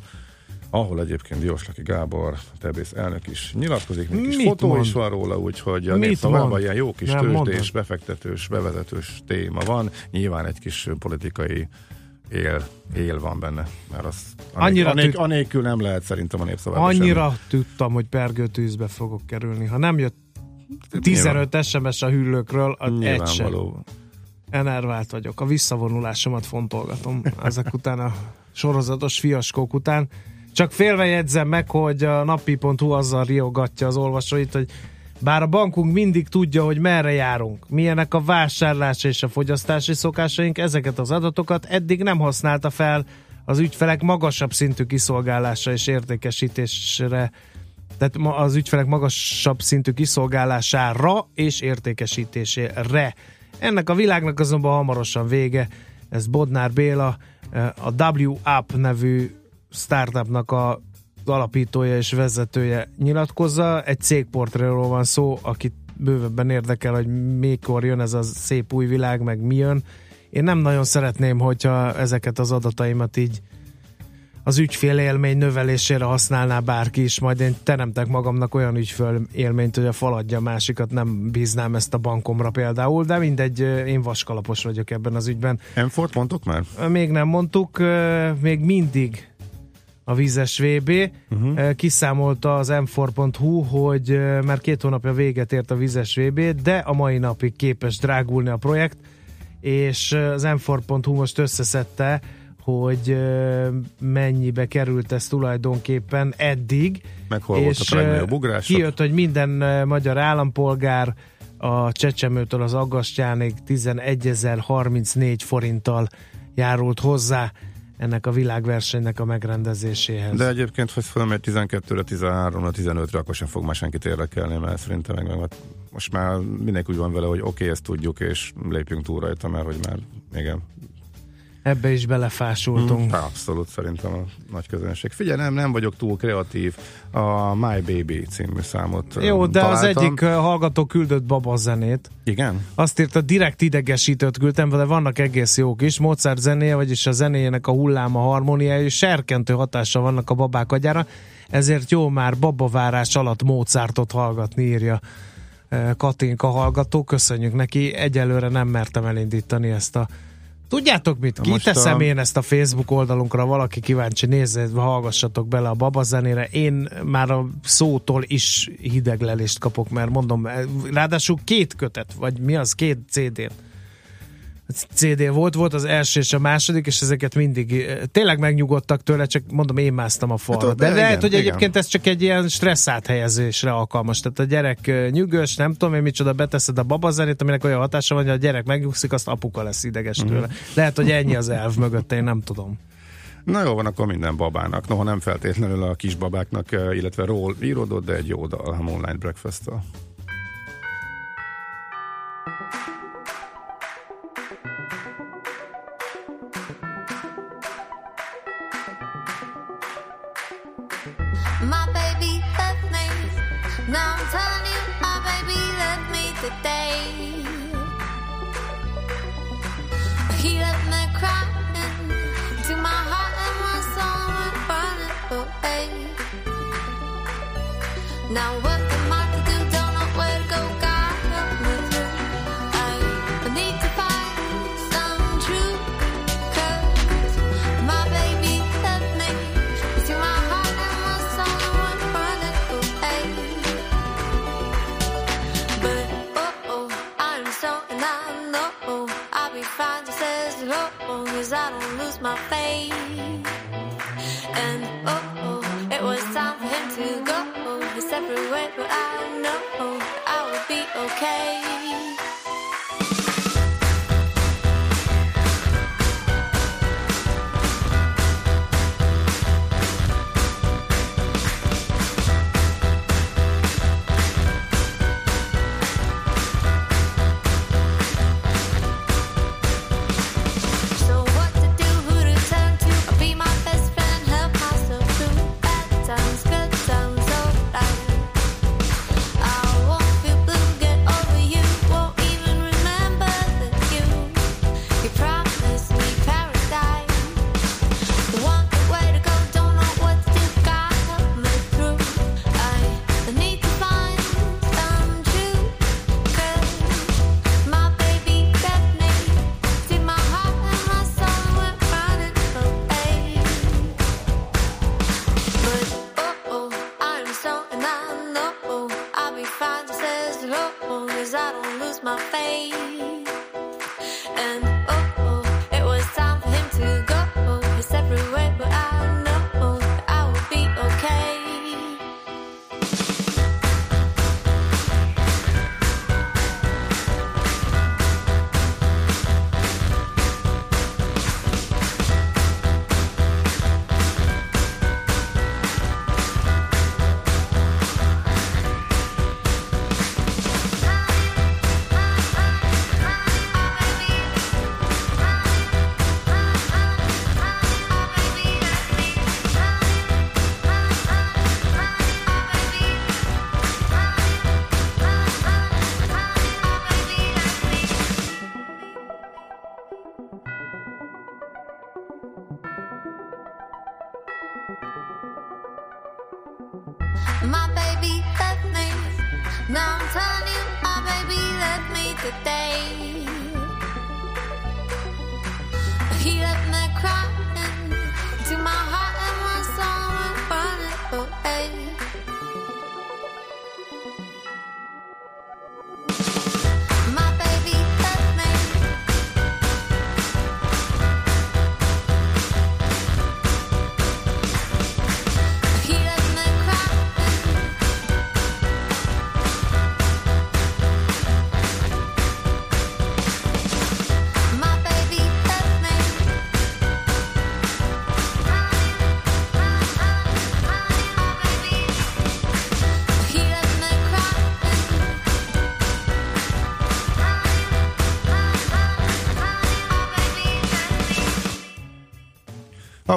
Speaker 4: ahol egyébként Dióslaki Gábor, Tebész elnök is nyilatkozik, még kis Mit fotó mond? is van róla, úgyhogy a népszavában ilyen jó kis Nem tőzsdés, mondod. befektetős, bevezetős téma van, nyilván egy kis politikai él, él van benne. Mert az annyira anék, tűt... anélkül nem lehet szerintem a népszavában
Speaker 3: Annyira semmi. tudtam, hogy pergőtűzbe fogok kerülni. Ha nem jött 15 Nyilván. SMS a hüllőkről, az egy sem. Enervált vagyok. A visszavonulásomat fontolgatom ezek után a sorozatos fiaskók után. Csak félve jegyzem meg, hogy a napi.hu azzal riogatja az olvasóit, hogy bár a bankunk mindig tudja, hogy merre járunk, milyenek a vásárlás és a fogyasztási szokásaink, ezeket az adatokat eddig nem használta fel az ügyfelek magasabb szintű kiszolgálása és értékesítésre tehát az ügyfelek magasabb szintű kiszolgálására és értékesítésére. Ennek a világnak azonban hamarosan vége. Ez Bodnár Béla, a W Up nevű startupnak a alapítója és vezetője nyilatkozza. Egy cégportréról van szó, akit bővebben érdekel, hogy mikor jön ez a szép új világ, meg mi jön. Én nem nagyon szeretném, hogyha ezeket az adataimat így az ügyfél élmény növelésére használná bárki is, majd én teremtek magamnak olyan ügyfél élményt, hogy a faladja másikat nem bíznám ezt a bankomra például, de mindegy, én vaskalapos vagyok ebben az ügyben.
Speaker 4: Enfort mondtuk már?
Speaker 3: Még nem mondtuk, még mindig a vízes VB. Uh-huh. Kiszámolta az m4.hu, hogy már két hónapja véget ért a vízes VB, de a mai napig képes drágulni a projekt, és az m4.hu most összeszedte, hogy mennyibe került ez tulajdonképpen eddig.
Speaker 4: Meg hol és volt a legnagyobb ugrások?
Speaker 3: Kijött, hogy minden magyar állampolgár a csecsemőtől az aggastyánig 11.034 forinttal járult hozzá ennek a világversenynek a megrendezéséhez.
Speaker 4: De egyébként, hogy fölmegy 12-re, 13-ra, 15-re, akkor sem fog már senkit érdekelni, mert szerintem meg, meg most már mindenki úgy van vele, hogy oké, okay, ezt tudjuk, és lépjünk túl rajta, mert hogy már igen,
Speaker 3: Ebbe is belefásultunk.
Speaker 4: Hmm, abszolút szerintem a nagy közönség. Figyelj, nem, nem vagyok túl kreatív. A My Baby című számot
Speaker 3: Jó, de találtam. az egyik hallgató küldött baba zenét.
Speaker 4: Igen?
Speaker 3: Azt írta, direkt idegesítőt küldtem, de vannak egész jók is. Mozart zenéje, vagyis a zenéjének a hulláma, harmóniája, és serkentő hatással vannak a babák agyára, ezért jó már babavárás alatt Mozartot hallgatni, írja Katinka hallgató. Köszönjük neki, egyelőre nem mertem elindítani ezt a Tudjátok mit? Kiteszem a... én ezt a Facebook oldalunkra, valaki kíváncsi, nézze, hallgassatok bele a babazenére. Én már a szótól is hideglelést kapok, mert mondom, ráadásul két kötet, vagy mi az, két CD-t CD volt, volt az első és a második, és ezeket mindig eh, tényleg megnyugodtak tőle, csak mondom, én másztam a falra. Hát, de, de igen, lehet, hogy igen. egyébként ez csak egy ilyen stressz áthelyezésre alkalmas. Tehát a gyerek eh, nyugös, nem tudom én micsoda, beteszed a babazenét, aminek olyan hatása van, hogy a gyerek megnyugszik, azt apuka lesz ideges tőle. Uh-huh. Lehet, hogy ennyi az elv mögött, én nem tudom.
Speaker 4: Na jó van, akkor minden babának. Noha nem feltétlenül a kisbabáknak, eh, illetve ról íródott, de egy jó dal a Moonlight Breakfast-tal.
Speaker 5: my baby me. Now I'm telling you, my baby me today. He left me crying to my heart and my soul running away. Now. But I know I will be okay.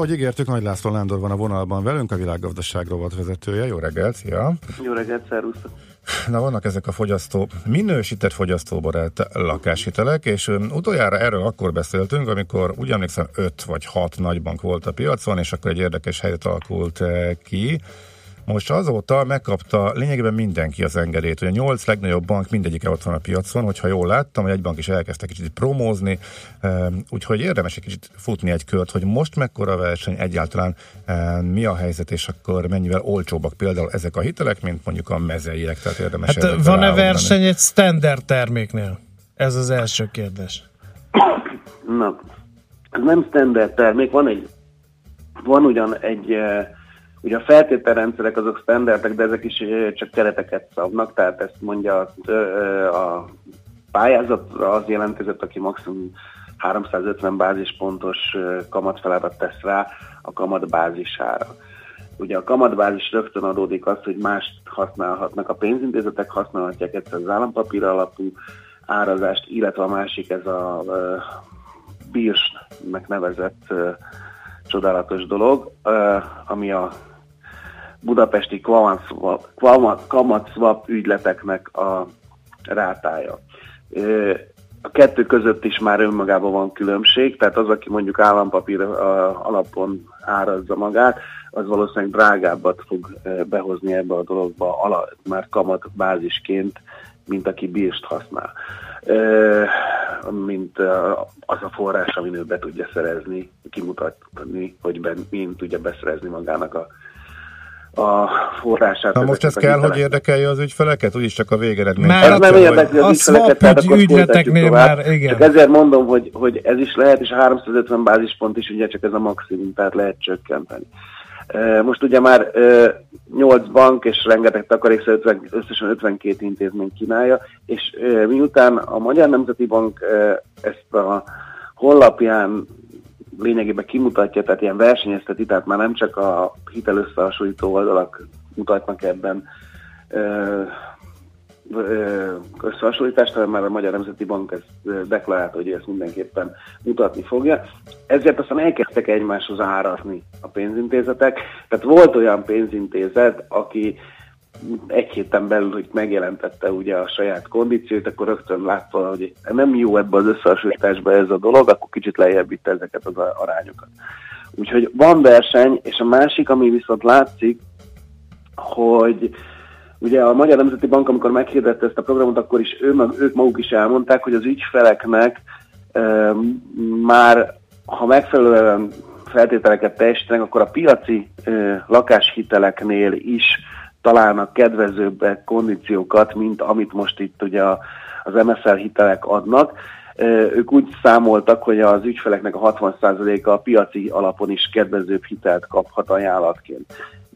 Speaker 5: Ahogy ígértük, Nagy László Lándor van a vonalban velünk, a világgazdaság vezetője. Jó reggelt, szia!
Speaker 13: Jó reggelt, szervusztok!
Speaker 4: Na vannak ezek a fogyasztó, minősített fogyasztóbarát lakáshitelek, és utoljára erről akkor beszéltünk, amikor úgy emlékszem 5 vagy 6 nagybank volt a piacon, és akkor egy érdekes helyet alakult ki. Most azóta megkapta lényegében mindenki az engedélyt, hogy a nyolc legnagyobb bank mindegyike ott van a piacon, hogyha jól láttam, hogy egy bank is elkezdte kicsit promózni, úgyhogy érdemes egy kicsit futni egy kört, hogy most mekkora verseny egyáltalán, mi a helyzet, és akkor mennyivel olcsóbbak például ezek a hitelek, mint mondjuk a mezeiek, tehát érdemes
Speaker 3: Hát van-e verseny egy standard terméknél? Ez az első kérdés.
Speaker 13: Na, ez nem standard termék, van egy, van ugyan egy, ugye a feltételrendszerek azok standardek, de ezek is csak kereteket szabnak, tehát ezt mondja a pályázatra az jelentkezett, aki maximum 350 bázispontos kamatfelárat tesz rá a kamat bázisára. Ugye a kamatbázis rögtön adódik az, hogy mást használhatnak a pénzintézetek, használhatják egyszer az állampapír alapú árazást, illetve a másik ez a BIRS-nek nevezett uh, csodálatos dolog, uh, ami a budapesti kamatszwap ügyleteknek a rátája. A kettő között is már önmagában van különbség, tehát az, aki mondjuk állampapír alapon árazza magát, az valószínűleg drágábbat fog behozni ebbe a dologba ala, már kamat mint aki bírst használ mint az a forrás, amin ő be tudja szerezni, kimutatni, hogy ben, mint tudja beszerezni magának a, a forrását.
Speaker 4: Na most ez kell, hogy érdekelje az ügyfeleket, úgyis csak a végeredmény.
Speaker 13: Már ez nem érdekli az ügyfeleket, tehát akkor ügyleteknél már, igen. Csak ezért mondom, hogy, hogy ez is lehet, és a 350 bázispont is ugye csak ez a maximum, tehát lehet csökkenteni. Most ugye már 8 bank és rengeteg takarék, összesen 52 intézmény kínálja, és miután a Magyar Nemzeti Bank ezt a honlapján lényegében kimutatja, tehát ilyen versenyezteti, tehát már nem csak a hitelösszehasonlító oldalak mutatnak ebben összehasonlítást, hanem már a Magyar Nemzeti Bank ezt deklarálta, hogy ezt mindenképpen mutatni fogja. Ezért aztán elkezdtek egymáshoz árazni a pénzintézetek. Tehát volt olyan pénzintézet, aki egy héten belül, hogy megjelentette ugye a saját kondíciót, akkor rögtön látta, hogy nem jó ebbe az összehasonlításba ez a dolog, akkor kicsit lejjebb vitte ezeket az arányokat. Úgyhogy van verseny, és a másik, ami viszont látszik, hogy Ugye a Magyar Nemzeti Bank, amikor meghirdette ezt a programot, akkor is ő, ők maguk is elmondták, hogy az ügyfeleknek e, már, ha megfelelően feltételeket teljesítenek, akkor a piaci e, lakáshiteleknél is találnak kedvezőbb kondíciókat, mint amit most itt ugye az MSZL hitelek adnak. Ők úgy számoltak, hogy az ügyfeleknek a 60%-a a piaci alapon is kedvezőbb hitelt kaphat ajánlatként.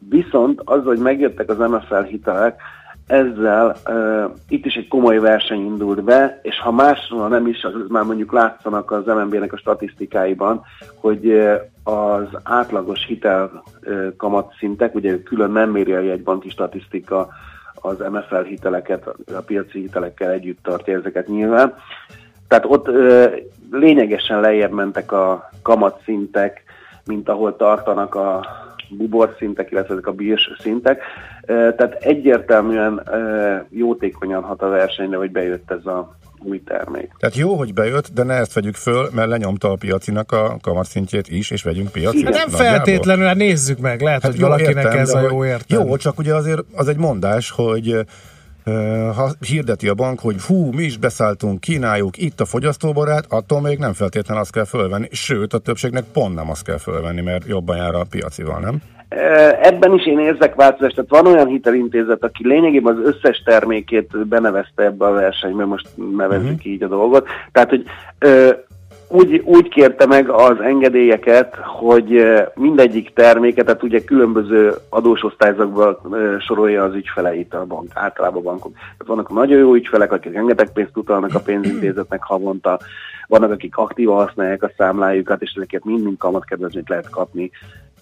Speaker 13: Viszont az, hogy megjöttek az MFL hitelek, ezzel uh, itt is egy komoly verseny indult be, és ha másról nem is, az már mondjuk látszanak az MNB-nek a statisztikáiban, hogy uh, az átlagos hitel uh, kamatszintek, ugye külön nem méri a jegybanki statisztika az MFL hiteleket, a piaci hitelekkel együtt tartja ezeket nyilván. Tehát ott uh, lényegesen lejjebb mentek a kamatszintek, mint ahol tartanak a, bubor szintek, illetve ezek a bírs szintek. Tehát egyértelműen jótékonyan hat a versenyre, hogy bejött ez a új termék.
Speaker 4: Tehát jó, hogy bejött, de ne ezt vegyük föl, mert lenyomta a piacinak a kamatszintjét is, és vegyünk piacit.
Speaker 3: Hát nem feltétlenül, hát nézzük meg, lehet, hát hogy valakinek értem, ez a jó értelme.
Speaker 4: Jó, csak ugye azért az egy mondás, hogy ha hirdeti a bank, hogy hú, mi is beszálltunk, kínáljuk, itt a fogyasztóbarát, attól még nem feltétlenül azt kell fölvenni, sőt a többségnek pont nem azt kell fölvenni, mert jobban jár a piacival, nem?
Speaker 13: Ebben is én érzek változást, tehát van olyan hitelintézet, aki lényegében az összes termékét benevezte ebbe a versenybe, most nevezzük uh-huh. így a dolgot. Tehát, hogy úgy, úgy kérte meg az engedélyeket, hogy mindegyik terméket, tehát ugye különböző adósosztályzatban sorolja az ügyfeleit a bank, általában a bankok. Tehát vannak nagyon jó ügyfelek, akik rengeteg pénzt utalnak a pénzintézetnek havonta, vannak, akik aktívan használják a számlájukat, és ezeket mind-mind kamatkedvezményt lehet kapni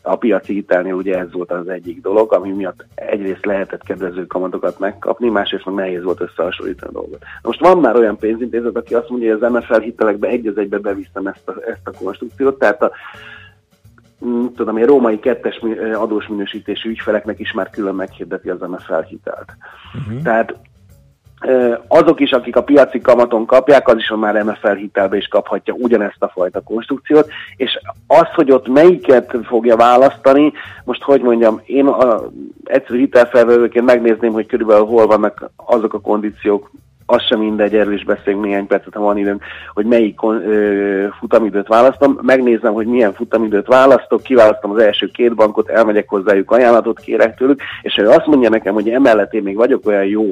Speaker 13: a piaci hitelnél ugye ez volt az egyik dolog, ami miatt egyrészt lehetett kedvező kamatokat megkapni, másrészt meg nehéz volt összehasonlítani a dolgot. Most van már olyan pénzintézet, aki azt mondja, hogy az MFL hitelekbe egy az egybe beviszem ezt a, ezt a konstrukciót, tehát a tudom, a római kettes adós minősítésű ügyfeleknek is már külön meghirdeti az MFL hitelt. Uh-huh. Tehát azok is, akik a piaci kamaton kapják, az is már MFL hitelbe is kaphatja ugyanezt a fajta konstrukciót, és az, hogy ott melyiket fogja választani, most hogy mondjam, én a egyszerű hitelfelvevőként megnézném, hogy körülbelül hol vannak azok a kondíciók, az sem mindegy, erről is beszélünk néhány percet, ha van időnk, hogy melyik ö, futamidőt választom. Megnézem, hogy milyen futamidőt választok, kiválasztom az első két bankot, elmegyek hozzájuk ajánlatot, kérek tőlük, és ha azt mondja nekem, hogy emellett én még vagyok olyan jó,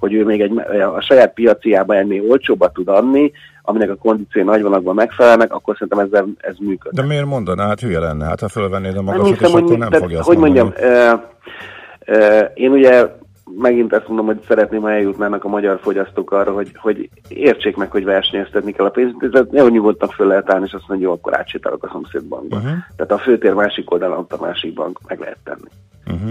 Speaker 13: hogy ő még egy, a saját piaciában ennél olcsóbbat tud adni, aminek a kondíciói nagyvonalakban megfelelnek, akkor szerintem ezzel, ez működik.
Speaker 4: De miért mondaná? Hát hülye lenne. Hát ha fölvennéd a magasat, és akkor nem fogja azt
Speaker 13: Hogy mondjam, én ugye megint ezt mondom, hogy szeretném, ha eljutnának a magyar fogyasztók arra, hogy, hogy értsék meg, hogy versenyeztetni kell a pénzt. Nem nyugodtan föl lehet állni, és azt mondja, jó, akkor átsétálok a szomszédbankba. Uh-huh. Tehát a főtér másik oldalon ott a másik bank meg lehet tenni.
Speaker 4: Uh-huh.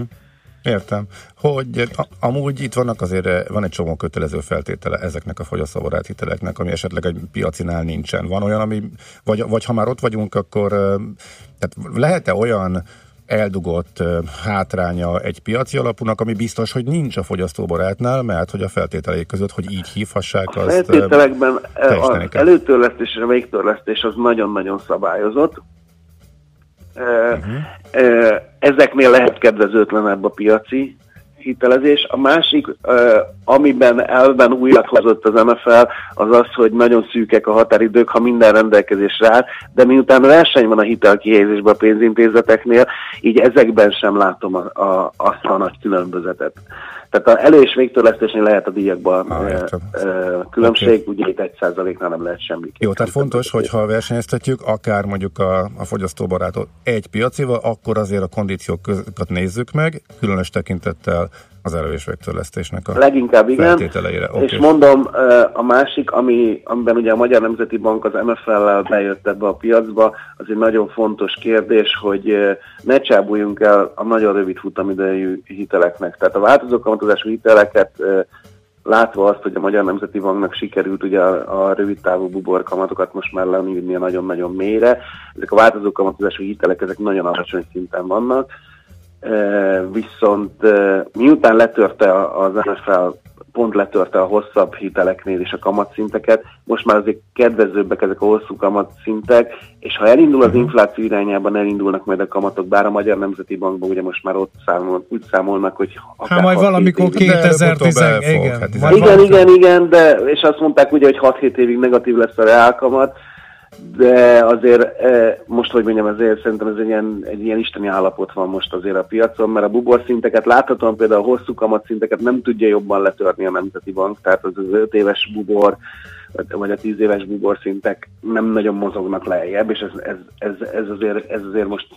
Speaker 4: Értem. Hogy amúgy itt vannak azért, van egy csomó kötelező feltétele ezeknek a fogyasztóbarát hiteleknek, ami esetleg egy piacinál nincsen. Van olyan, ami, vagy, vagy ha már ott vagyunk, akkor tehát lehet-e olyan eldugott hátránya egy piaci alapúnak, ami biztos, hogy nincs a fogyasztóbarátnál, mert hogy a feltételeik között, hogy így hívhassák, azt
Speaker 13: A feltételekben az előtörlesztés és a végtörlesztés az nagyon-nagyon szabályozott. Uh-huh. Ezeknél lehet kedvezőtlenebb a piaci hitelezés. A másik, amiben elben újat hozott az MFL, az az, hogy nagyon szűkek a határidők, ha minden rendelkezésre áll, de miután verseny van a hitelkihelyezésben a pénzintézeteknél, így ezekben sem látom a, a, azt a nagy különbözetet. Tehát a elő- és végtörlesztésnél lehet a díjakban ah, különbség, okay. ugye itt egy százaléknál nem lehet semmi.
Speaker 4: Jó, tehát fontos, hogy ha versenyeztetjük, akár mondjuk a, a fogyasztóbarátot egy piacival, akkor azért a kondíciókat nézzük meg, különös tekintettel az és végtörlesztésnek a
Speaker 13: Leginkább igen, okay. és mondom, a másik, ami, amiben ugye a Magyar Nemzeti Bank az MFL-lel bejött ebbe a piacba, az egy nagyon fontos kérdés, hogy ne csábuljunk el a nagyon rövid futamidejű hiteleknek. Tehát a változó kamatozású hiteleket látva azt, hogy a Magyar Nemzeti Banknak sikerült ugye a, a rövid távú buborkamatokat most már lenni nagyon-nagyon mélyre, ezek a változó kamatozású hitelek, ezek nagyon alacsony szinten vannak, viszont miután letörte az NFL pont letörte a hosszabb hiteleknél is a kamatszinteket, most már azért kedvezőbbek ezek a hosszú kamatszintek, és ha elindul az mhm. infláció irányában, elindulnak majd a kamatok, bár a Magyar Nemzeti Bankban ugye most már ott számol, úgy számolnak, hogy
Speaker 3: Hát majd valamikor 2010 igen. Hát
Speaker 13: igen, igen, igen, de, és azt mondták ugye, hogy 6-7 évig negatív lesz a reálkamat, de azért e, most, hogy mondjam, azért szerintem ez egy ilyen, egy ilyen isteni állapot van most azért a piacon, mert a bubor szinteket láthatóan például a hosszú kamat szinteket nem tudja jobban letörni a Nemzeti Bank, tehát az az 5 éves bubor, vagy a 10 éves bubor szintek nem nagyon mozognak lejjebb, és ez, ez, ez, ez, azért, ez azért most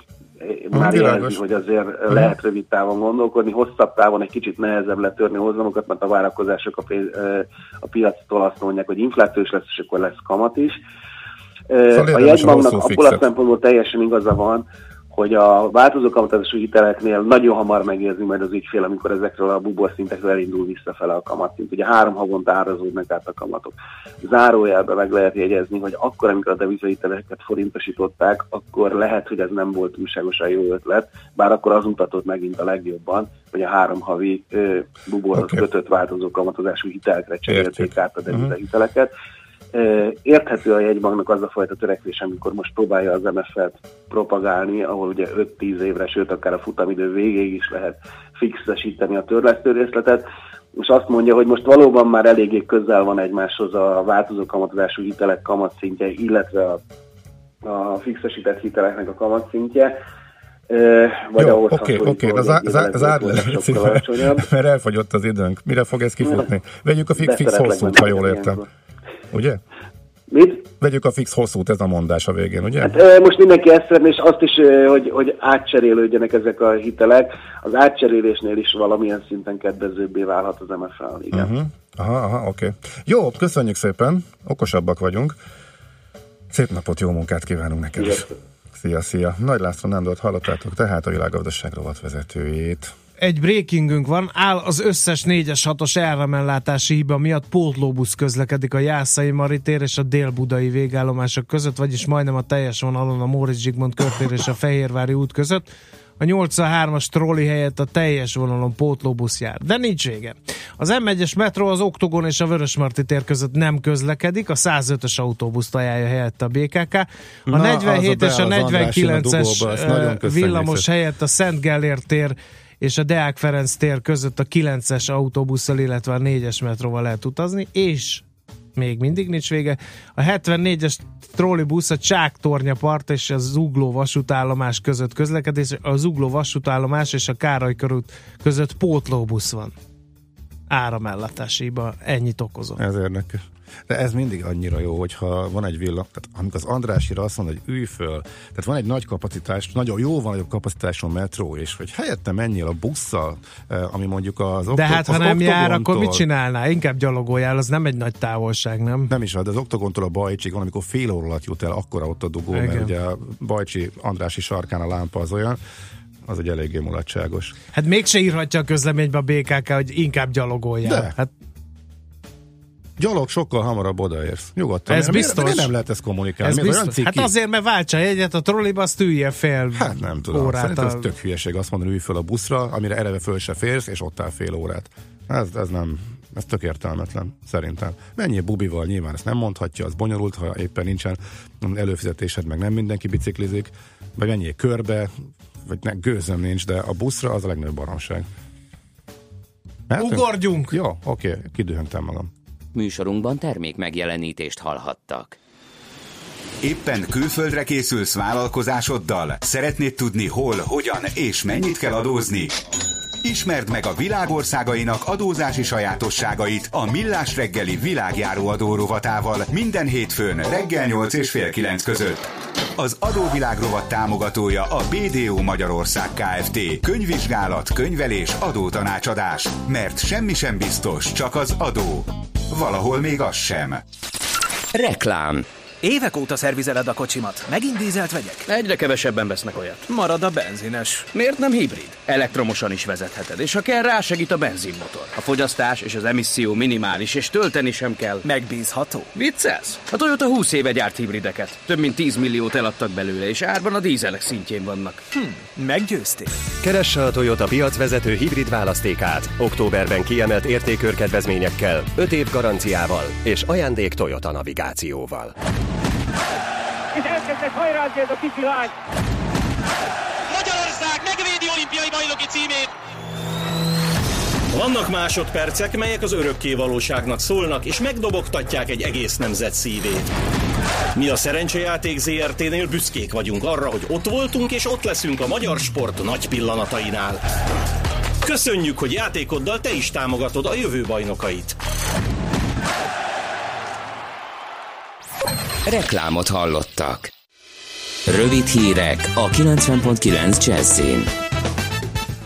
Speaker 13: már jelzi, hogy azért lehet rövid távon gondolkodni, hosszabb távon egy kicsit nehezebb letörni hozamokat, mert a várakozások a, a piactól azt mondják, hogy inflációs lesz, és akkor lesz kamat is. Szóval a jegybanknak abból a szempontból teljesen igaza van, hogy a változó kamatozású hiteleknél nagyon hamar megérzi majd az ügyfél, amikor ezekről a bubor szintekről elindul visszafele a kamatszint. Ugye három havonta árazódnak át a kamatok. Zárójelben meg lehet jegyezni, hogy akkor, amikor a devizahiteleket forintosították, akkor lehet, hogy ez nem volt túlságosan jó ötlet, bár akkor az mutatott megint a legjobban, hogy a három havi buborhoz okay. kötött változó kamatozású hitelekre cserélték át a devizahiteleket. Uh-huh Érthető a jegybanknak az a fajta törekvés, amikor most próbálja az MF-et propagálni, ahol ugye 5-10 évre, sőt akár a futamidő végéig is lehet fixesíteni a törlesztő részletet, és azt mondja, hogy most valóban már eléggé közel van egymáshoz a változó kamatozású hitelek kamatszintje, illetve a, a fixesített hiteleknek a kamatszintje,
Speaker 4: vagy Jó, oké, oké, okay, zárd le, mert elfogyott az időnk. Mire fog ez kifutni? Vegyük a fix, fix hosszút, ha jól értem. Ugye?
Speaker 13: Mit?
Speaker 4: Vegyük a fix hosszút, ez a mondás a végén, ugye?
Speaker 13: Hát, most mindenki ezt szeretné, és azt is, hogy, hogy átcserélődjenek ezek a hitelek. Az átcserélésnél is valamilyen szinten kedvezőbbé válhat az MFL, igen. Uh-huh.
Speaker 4: Aha, aha, oké. Okay. Jó, köszönjük szépen, okosabbak vagyunk. Szép napot, jó munkát kívánunk neked is. Szia, szia. Nagy László Nándort hallottátok, tehát a világgazdaság rovat vezetőjét
Speaker 3: egy breakingünk van, áll az összes 4-es 6-os áramellátási hiba miatt pótlóbusz közlekedik a Jászai Maritér és a Dél-Budai végállomások között, vagyis majdnem a teljes vonalon a Móricz Zsigmond körtér és a Fehérvári út között. a 83-as trolli helyett a teljes vonalon pótlóbusz jár. De nincs vége. Az M1-es metró az Oktogon és a Vörösmarty tér között nem közlekedik, a 105-ös autóbuszt ajánlja helyett a BKK. A
Speaker 4: Na,
Speaker 3: 47
Speaker 4: az
Speaker 3: és a
Speaker 4: a be- az Andrásin a
Speaker 3: 49-es
Speaker 4: dugóba,
Speaker 3: villamos helyett a Szent Gellért tér és a Deák Ferenc tér között a 9-es autóbusszal, illetve a 4-es metróval lehet utazni, és még mindig nincs vége. A 74-es trollibusz a Csák part és a Zugló vasútállomás között közlekedés, a Zugló vasútállomás és a Károly körút között pótlóbusz van. Áramellátásiba ennyit okozott.
Speaker 4: Ez érdekes. De ez mindig annyira jó, hogyha van egy villa, tehát amikor az Andrásira azt mondja, hogy ülj föl, tehát van egy nagy kapacitás, nagyon jó van nagyobb kapacitású metró, és hogy helyette menjél a busszal, eh, ami mondjuk az
Speaker 3: De hát, ha nem jár, akkor mit csinálnál? Inkább gyalogoljál, az nem egy nagy távolság, nem?
Speaker 4: Nem is, de az Oktogontól a Bajcsig van, amikor fél óra alatt jut el, akkora ott a dugó,
Speaker 3: Igen.
Speaker 4: mert ugye a Bajcsi Andrási sarkán a lámpa az olyan, az egy eléggé mulatságos.
Speaker 3: Hát mégse írhatja a közleménybe a BKK, hogy inkább gyalogoljál.
Speaker 4: De.
Speaker 3: Hát
Speaker 4: Gyalog sokkal hamarabb odaérsz. Nyugodtan.
Speaker 3: Ez
Speaker 4: Miért-
Speaker 3: biztos.
Speaker 4: Miért nem lehet ezt kommunikálni?
Speaker 3: Ez
Speaker 4: olyan
Speaker 3: biztos. Hát azért, mert váltsa egyet a trolliba, azt ülje fél
Speaker 4: Hát nem tudom.
Speaker 3: órát.
Speaker 4: Szerintem ez
Speaker 3: a...
Speaker 4: tök hülyeség azt mondani, ülj föl a buszra, amire eleve föl se férsz, és ott áll fél órát. Ez, ez nem, ez tök értelmetlen, szerintem. Mennyi bubival nyilván ezt nem mondhatja, az bonyolult, ha éppen nincsen előfizetésed, meg nem mindenki biciklizik, vagy mennyi körbe, vagy ne, gőzöm nincs, de a buszra az a legnagyobb baromság. Mehetünk?
Speaker 3: Ugorjunk!
Speaker 4: Jó, oké, kidühöntem magam.
Speaker 1: Műsorunkban termék megjelenítést hallhattak.
Speaker 14: Éppen külföldre készülsz vállalkozásoddal? Szeretnéd tudni hol, hogyan és mennyit kell adózni? Ismerd meg a világországainak adózási sajátosságait a Millás reggeli világjáró adó rovatával minden hétfőn reggel 8 és fél 9 között. Az adóvilág támogatója a BDO Magyarország Kft. Könyvvizsgálat, könyvelés, adótanácsadás. Mert semmi sem biztos, csak az adó. Valahol még az sem.
Speaker 1: Reklám.
Speaker 15: Évek óta szervizeled a kocsimat. Megint dízelt vegyek?
Speaker 16: Egyre kevesebben vesznek olyat.
Speaker 15: Marad a benzines.
Speaker 16: Miért nem hibrid? Elektromosan is vezetheted, és ha kell, rásegít a benzinmotor. A fogyasztás és az emisszió minimális, és tölteni sem kell.
Speaker 15: Megbízható.
Speaker 16: Viccelsz? A Toyota 20 éve gyárt hibrideket. Több mint 10 milliót eladtak belőle, és árban a dízelek szintjén vannak.
Speaker 15: Hm, meggyőztél.
Speaker 17: Keresse a Toyota piacvezető hibrid választékát. Októberben kiemelt értékörkedvezményekkel, 5 év garanciával és ajándék Toyota navigációval.
Speaker 18: És elkezdett hajrázni ez a kicsi lány. Magyarország megvédi olimpiai bajnoki címét!
Speaker 19: Vannak másodpercek, melyek az örökké valóságnak szólnak, és megdobogtatják egy egész nemzet szívét. Mi a Szerencsejáték ZRT-nél büszkék vagyunk arra, hogy ott voltunk, és ott leszünk a magyar sport nagy pillanatainál. Köszönjük, hogy játékoddal te is támogatod a jövő bajnokait.
Speaker 1: Reklámot hallottak. Rövid hírek a 90.9 Jazzin.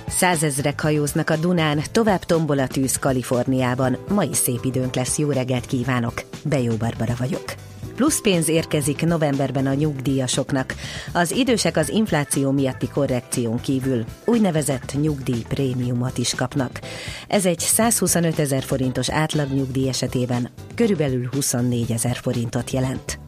Speaker 6: Százezrek hajóznak a Dunán, tovább tombol a tűz Kaliforniában. Ma is szép időnk lesz, jó reggelt kívánok! Bejó Barbara vagyok. Plusz pénz érkezik novemberben a nyugdíjasoknak. Az idősek az infláció miatti korrekción kívül úgynevezett nyugdíjprémiumot is kapnak. Ez egy 125 ezer forintos átlagnyugdíj esetében körülbelül 24 ezer forintot jelent.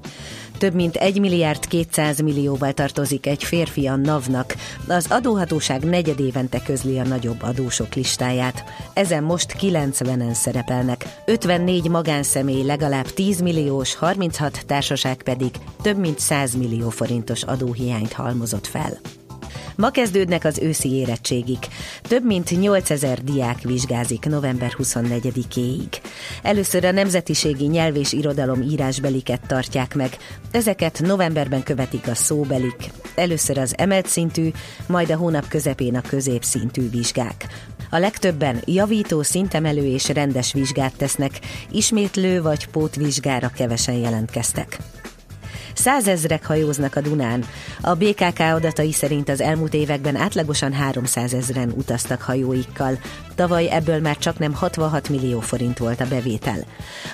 Speaker 6: Több mint 1 milliárd 200 millióval tartozik egy férfi a NAV-nak. Az adóhatóság negyedévente közli a nagyobb adósok listáját. Ezen most 90-en szerepelnek. 54 magánszemély legalább 10 milliós, 36 társaság pedig több mint 100 millió forintos adóhiányt halmozott fel. Ma kezdődnek az őszi érettségik. Több mint 8000 diák vizsgázik november 24-éig. Először a nemzetiségi nyelv és irodalom írásbeliket tartják meg. Ezeket novemberben követik a szóbelik. Először az emelt szintű, majd a hónap közepén a középszintű vizsgák. A legtöbben javító, szintemelő és rendes vizsgát tesznek, ismétlő vagy pótvizsgára kevesen jelentkeztek. Százezrek hajóznak a Dunán. A BKK adatai szerint az elmúlt években átlagosan 300 ezeren utaztak hajóikkal. Tavaly ebből már csak nem 66 millió forint volt a bevétel.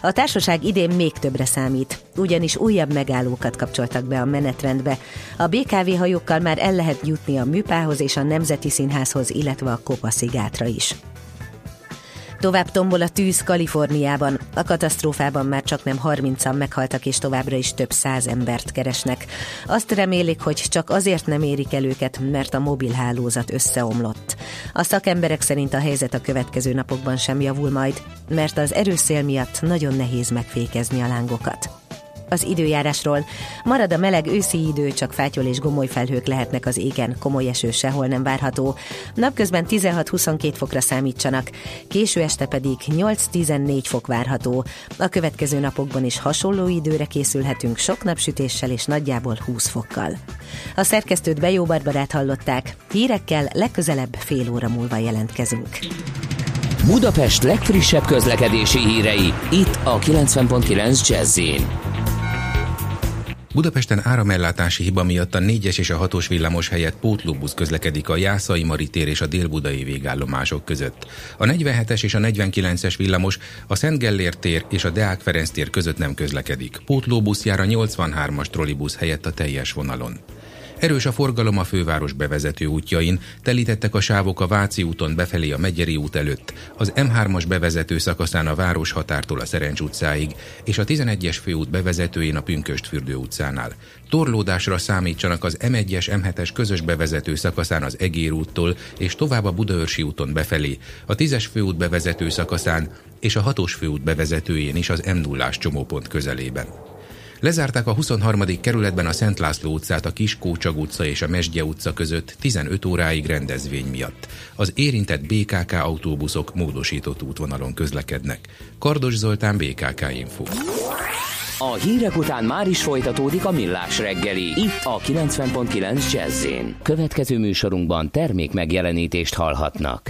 Speaker 6: A társaság idén még többre számít, ugyanis újabb megállókat kapcsoltak be a menetrendbe. A BKV hajókkal már el lehet jutni a Műpához és a Nemzeti Színházhoz, illetve a Kopaszigátra is. Tovább tombol a tűz Kaliforniában. A katasztrófában már csak nem 30-an meghaltak, és továbbra is több száz embert keresnek. Azt remélik, hogy csak azért nem érik el őket, mert a mobilhálózat összeomlott. A szakemberek szerint a helyzet a következő napokban sem javul majd, mert az erőszél miatt nagyon nehéz megfékezni a lángokat. Az időjárásról. Marad a meleg őszi idő, csak fátyol és gomoly felhők lehetnek az égen, komoly eső sehol nem várható. Napközben 16-22 fokra számítsanak, késő este pedig 8-14 fok várható. A következő napokban is hasonló időre készülhetünk sok napsütéssel és nagyjából 20 fokkal. A szerkesztőt Bejó Barbarát hallották, hírekkel legközelebb fél óra múlva jelentkezünk.
Speaker 1: Budapest legfrissebb közlekedési hírei, itt a 90.9 jazz
Speaker 20: Budapesten áramellátási hiba miatt a 4-es és a 6-os villamos helyett pótlóbusz közlekedik a Jászai Mari tér és a Délbudai végállomások között. A 47-es és a 49-es villamos a Szent Gellért tér és a Deák Ferenc tér között nem közlekedik. Pótlóbusz jár a 83-as trollibusz helyett a teljes vonalon. Erős a forgalom a főváros bevezető útjain, telítettek a sávok a Váci úton befelé a Megyeri út előtt, az M3-as bevezető szakaszán a város határtól a Szerencs utcáig, és a 11-es főút bevezetőjén a Pünköstfürdő utcánál. Torlódásra számítsanak az M1-es, M7-es közös bevezető szakaszán az Egér úttól, és tovább a Budaörsi úton befelé, a 10-es főút bevezető szakaszán és a 6-os főút bevezetőjén is az m 0 csomópont közelében. Lezárták a 23. kerületben a Szent László utcát a Kiskócsag utca és a Mesdje utca között 15 óráig rendezvény miatt. Az érintett BKK autóbuszok módosított útvonalon közlekednek. Kardos Zoltán BKK Info.
Speaker 1: A hírek után már is folytatódik a millás reggeli, itt a 90.9 jazz Következő műsorunkban termék megjelenítést hallhatnak.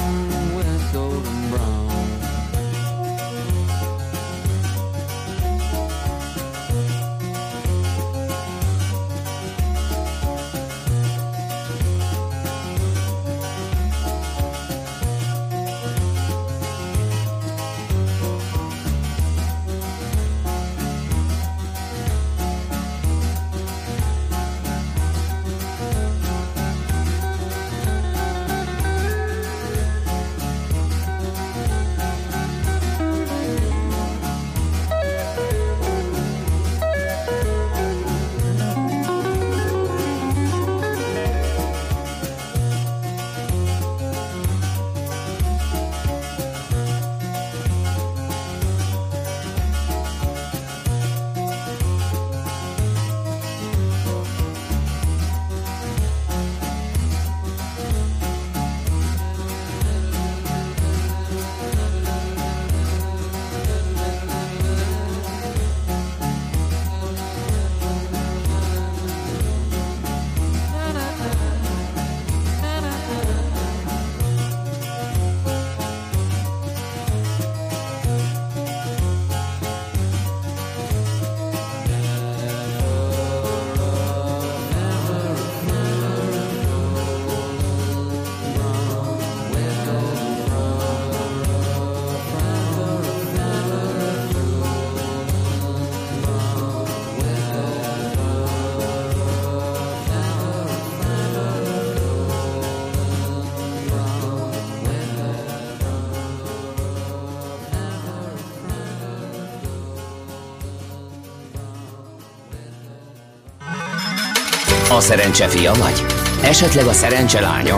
Speaker 1: A szerencse fia vagy? Esetleg a szerencse lánya?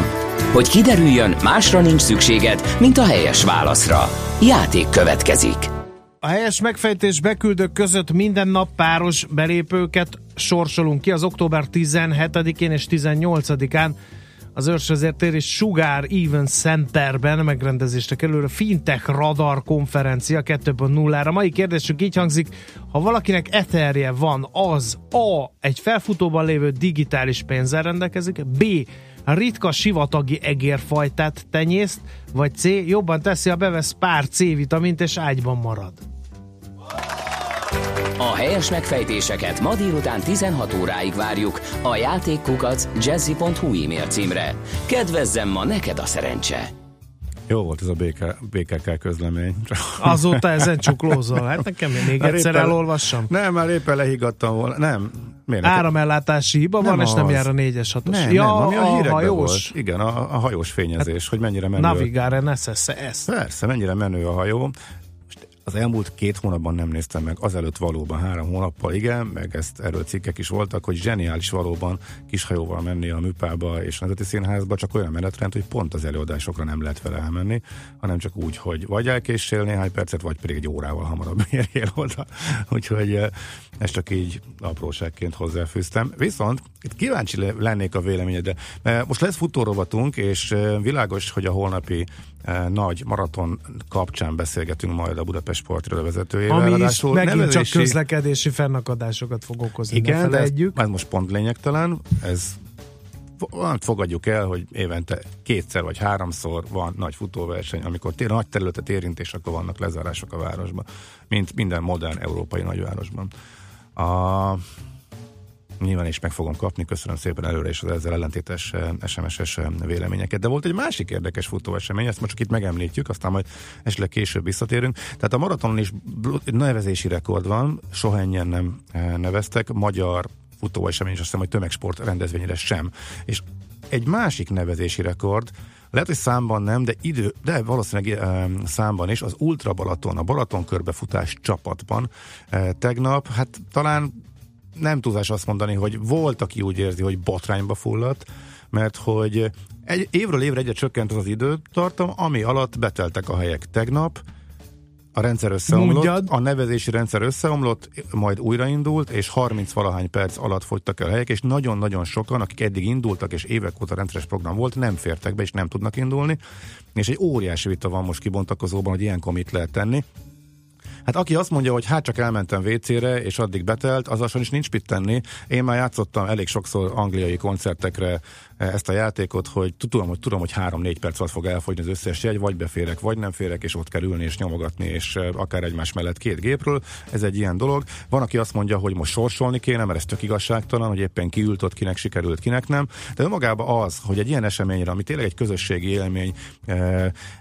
Speaker 1: Hogy kiderüljön, másra nincs szükséged, mint a helyes válaszra. Játék következik.
Speaker 3: A helyes megfejtés beküldők között minden nap páros belépőket sorsolunk ki az október 17-én és 18-án az Őrsvezért tér és Sugar Event Centerben megrendezésre kerül a Fintech Radar konferencia 2.0-ra. Mai kérdésünk így hangzik, ha valakinek etherje van, az A. egy felfutóban lévő digitális pénzzel rendelkezik, B. ritka sivatagi egérfajtát tenyészt, vagy C. jobban teszi, a bevesz pár C-vitamint és ágyban marad.
Speaker 1: A helyes megfejtéseket ma délután 16 óráig várjuk a játékkukac jazzy.hu e-mail címre. Kedvezzem ma neked a szerencse!
Speaker 4: Jó volt ez a BK, BKK közlemény.
Speaker 3: Azóta ezen csuklózol. Hát nekem még
Speaker 4: Már
Speaker 3: egyszer
Speaker 4: éppen-
Speaker 3: elolvassam.
Speaker 4: Nem, már éppen lehiggadtam volna. Nem. Miért
Speaker 3: Áramellátási hiba van, és nem
Speaker 4: az.
Speaker 3: jár a 4-es 6
Speaker 4: Nem,
Speaker 3: ja,
Speaker 4: nem, ami a,
Speaker 3: a hajós.
Speaker 4: volt. Igen, a, a hajós fényezés, hogy mennyire menő.
Speaker 3: Navigare Nesses
Speaker 4: Persze, mennyire menő a hajó. Az elmúlt két hónapban nem néztem meg, azelőtt valóban három hónappal igen, meg ezt erről cikkek is voltak, hogy zseniális valóban kishajóval menni a műpába és a Nemzeti Színházba, csak olyan menetrend, hogy pont az előadásokra nem lehet vele elmenni, hanem csak úgy, hogy vagy elkéssél néhány percet, vagy pedig egy órával hamarabb érjél oda. Úgyhogy eh, ezt csak így apróságként hozzáfűztem. Viszont itt kíváncsi le- lennék a véleményedre. Most lesz futórovatunk, és eh, világos, hogy a holnapi nagy maraton kapcsán beszélgetünk majd a Budapest Sportiroda vezetőjével.
Speaker 3: Ami is
Speaker 4: Ráadásul
Speaker 3: megint csak
Speaker 4: nevezési-
Speaker 3: közlekedési fennakadásokat fog okozni.
Speaker 4: igen, de ez, ez most pont lényegtelen. Ez fo- fogadjuk el, hogy évente kétszer vagy háromszor van nagy futóverseny, amikor tér, nagy területet érint, és akkor vannak lezárások a városban, mint minden modern európai nagyvárosban. A, nyilván is meg fogom kapni, köszönöm szépen előre is az ezzel ellentétes eh, SMS-es eh, véleményeket. De volt egy másik érdekes futóesemény, ezt most csak itt megemlítjük, aztán majd esetleg később visszatérünk. Tehát a maratonon is nevezési rekord van, soha ennyien nem eh, neveztek, magyar futóesemény, és azt hiszem, hogy tömegsport rendezvényre sem. És egy másik nevezési rekord, lehet, hogy számban nem, de idő, de valószínűleg e, számban is, az Ultra Balaton, a Balaton körbefutás csapatban e, tegnap, hát talán nem túlzás azt mondani, hogy volt, aki úgy érzi, hogy botrányba fulladt, mert hogy egy, évről évre egyre csökkent az az időtartam, ami alatt beteltek a helyek tegnap, a rendszer összeomlott,
Speaker 3: Mondjad.
Speaker 4: a nevezési rendszer összeomlott, majd újraindult, és 30 valahány perc alatt fogytak el helyek, és nagyon-nagyon sokan, akik eddig indultak, és évek óta rendszeres program volt, nem fértek be, és nem tudnak indulni, és egy óriási vita van most kibontakozóban, hogy ilyenkor mit lehet tenni. Hát aki azt mondja, hogy hát csak elmentem WC-re, és addig betelt, az is nincs mit tenni. Én már játszottam elég sokszor angliai koncertekre ezt a játékot, hogy tudom, hogy tudom, hogy három-négy perc alatt fog elfogyni az összes jegy, vagy beférek, vagy nem férek, és ott kell ülni és nyomogatni, és akár egymás mellett két gépről. Ez egy ilyen dolog. Van, aki azt mondja, hogy most sorsolni kéne, mert ez tök igazságtalan, hogy éppen kiült ott, kinek sikerült, kinek nem. De önmagában az, hogy egy ilyen eseményre, ami tényleg egy közösségi élmény,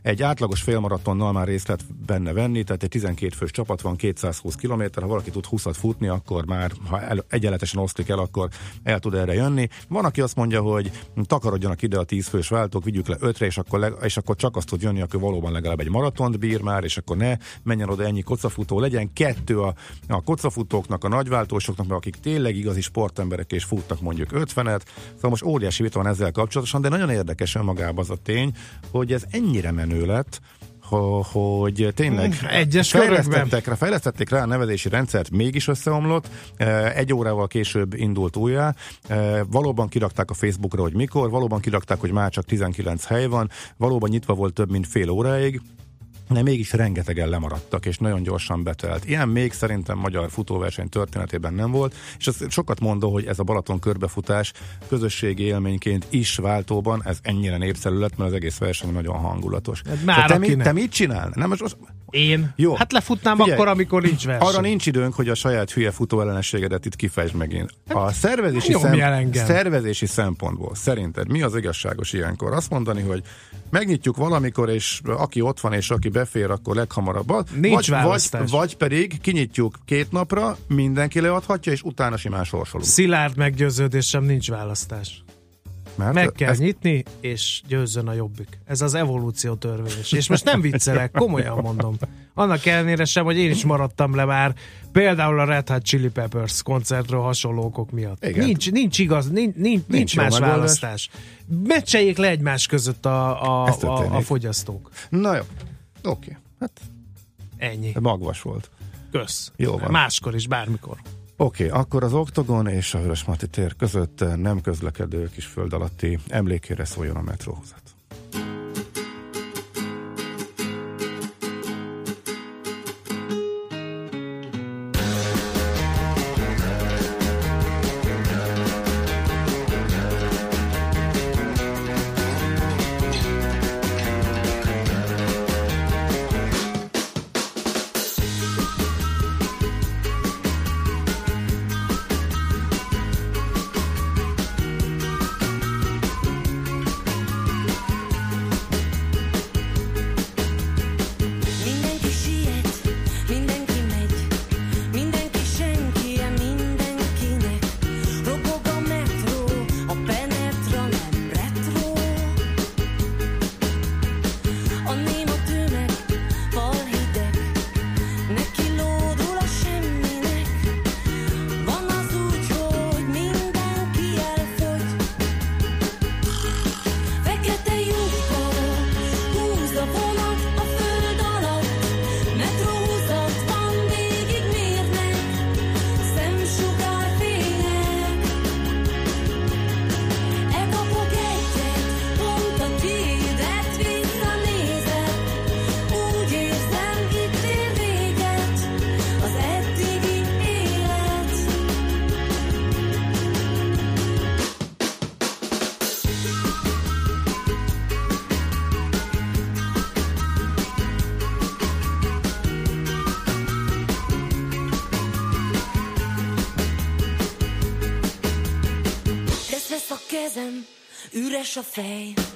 Speaker 4: egy átlagos félmaratonnal már részt lehet benne venni, tehát egy 12 fős csapat van, 220 km, ha valaki tud 20-at futni, akkor már, ha el, egyenletesen oszlik el, akkor el tud erre jönni. Van, aki azt mondja, hogy takarodjanak ide a 10 fős váltók, vigyük le 5-re, és akkor, leg, és akkor csak azt tud jönni, aki valóban legalább egy maratont bír már, és akkor ne menjen oda ennyi kocafutó, legyen kettő a, a kocafutóknak, a nagyváltósoknak, mert akik tényleg igazi sportemberek és futnak mondjuk 50-et. Szóval most óriási vita van ezzel kapcsolatosan, de nagyon érdekes önmagában az a tény, hogy ez ennyire menő lett, hogy tényleg
Speaker 3: Hmm, egyes
Speaker 4: fejlesztettek rá, fejlesztették rá a nevezési rendszert, mégis összeomlott, Eh, egy órával később indult újjá, Eh, valóban kirakták a Facebookra, hogy mikor, valóban kirakták, hogy már csak 19 hely van, valóban nyitva volt több mint fél óráig, de mégis rengetegen lemaradtak, és nagyon gyorsan betelt. Ilyen még szerintem magyar futóverseny történetében nem volt, és az sokat mondó, hogy ez a Balaton körbefutás közösségi élményként is váltóban, ez ennyire népszerű lett, mert az egész verseny nagyon hangulatos.
Speaker 3: Hát már
Speaker 4: De te, mit,
Speaker 3: nem.
Speaker 4: te mit csinál? Nem, most, most
Speaker 3: Én?
Speaker 4: Jó.
Speaker 3: Hát lefutnám
Speaker 4: Figyelj,
Speaker 3: akkor, amikor nincs verseny.
Speaker 4: arra nincs időnk, hogy a saját hülye futó ellenességedet itt kifejtsd megint. A szervezési,
Speaker 3: Hát engem.
Speaker 4: szervezési szempontból szerinted mi az igazságos ilyenkor? Azt mondani, hogy megnyitjuk valamikor, és aki ott van, és aki befér, akkor leghamarabb.
Speaker 3: Nincs
Speaker 4: vagy,
Speaker 3: választás.
Speaker 4: vagy, vagy pedig kinyitjuk két napra, mindenki leadhatja, és utána simán sorsolunk.
Speaker 3: Szilárd meggyőződésem nincs választás.
Speaker 4: Mert
Speaker 3: Meg kell
Speaker 4: ezt-
Speaker 3: nyitni, és győzzön a jobbik. Ez az evolúció törvényes. És most nem viccelek, komolyan mondom. Annak ellenére sem, hogy én is maradtam le már, például a Red Hot Chili Peppers koncertről hasonló okok miatt.
Speaker 4: Igen.
Speaker 3: Nincs, nincs igaz, nincs, nincs, nincs más
Speaker 4: megoldás.
Speaker 3: választás. Meccseljék le egymás között a, a,
Speaker 4: Ez
Speaker 3: a, a fogyasztók.
Speaker 4: Na jó, oké. Hát
Speaker 3: Ennyi.
Speaker 4: magvas volt.
Speaker 3: Kösz.
Speaker 4: Jó van.
Speaker 3: Máskor is, bármikor.
Speaker 4: Oké, okay, akkor az Oktogon és a Vörös Marti tér között nem közlekedő kis föld alatti emlékére szóljon a metróhozat.
Speaker 5: Üres a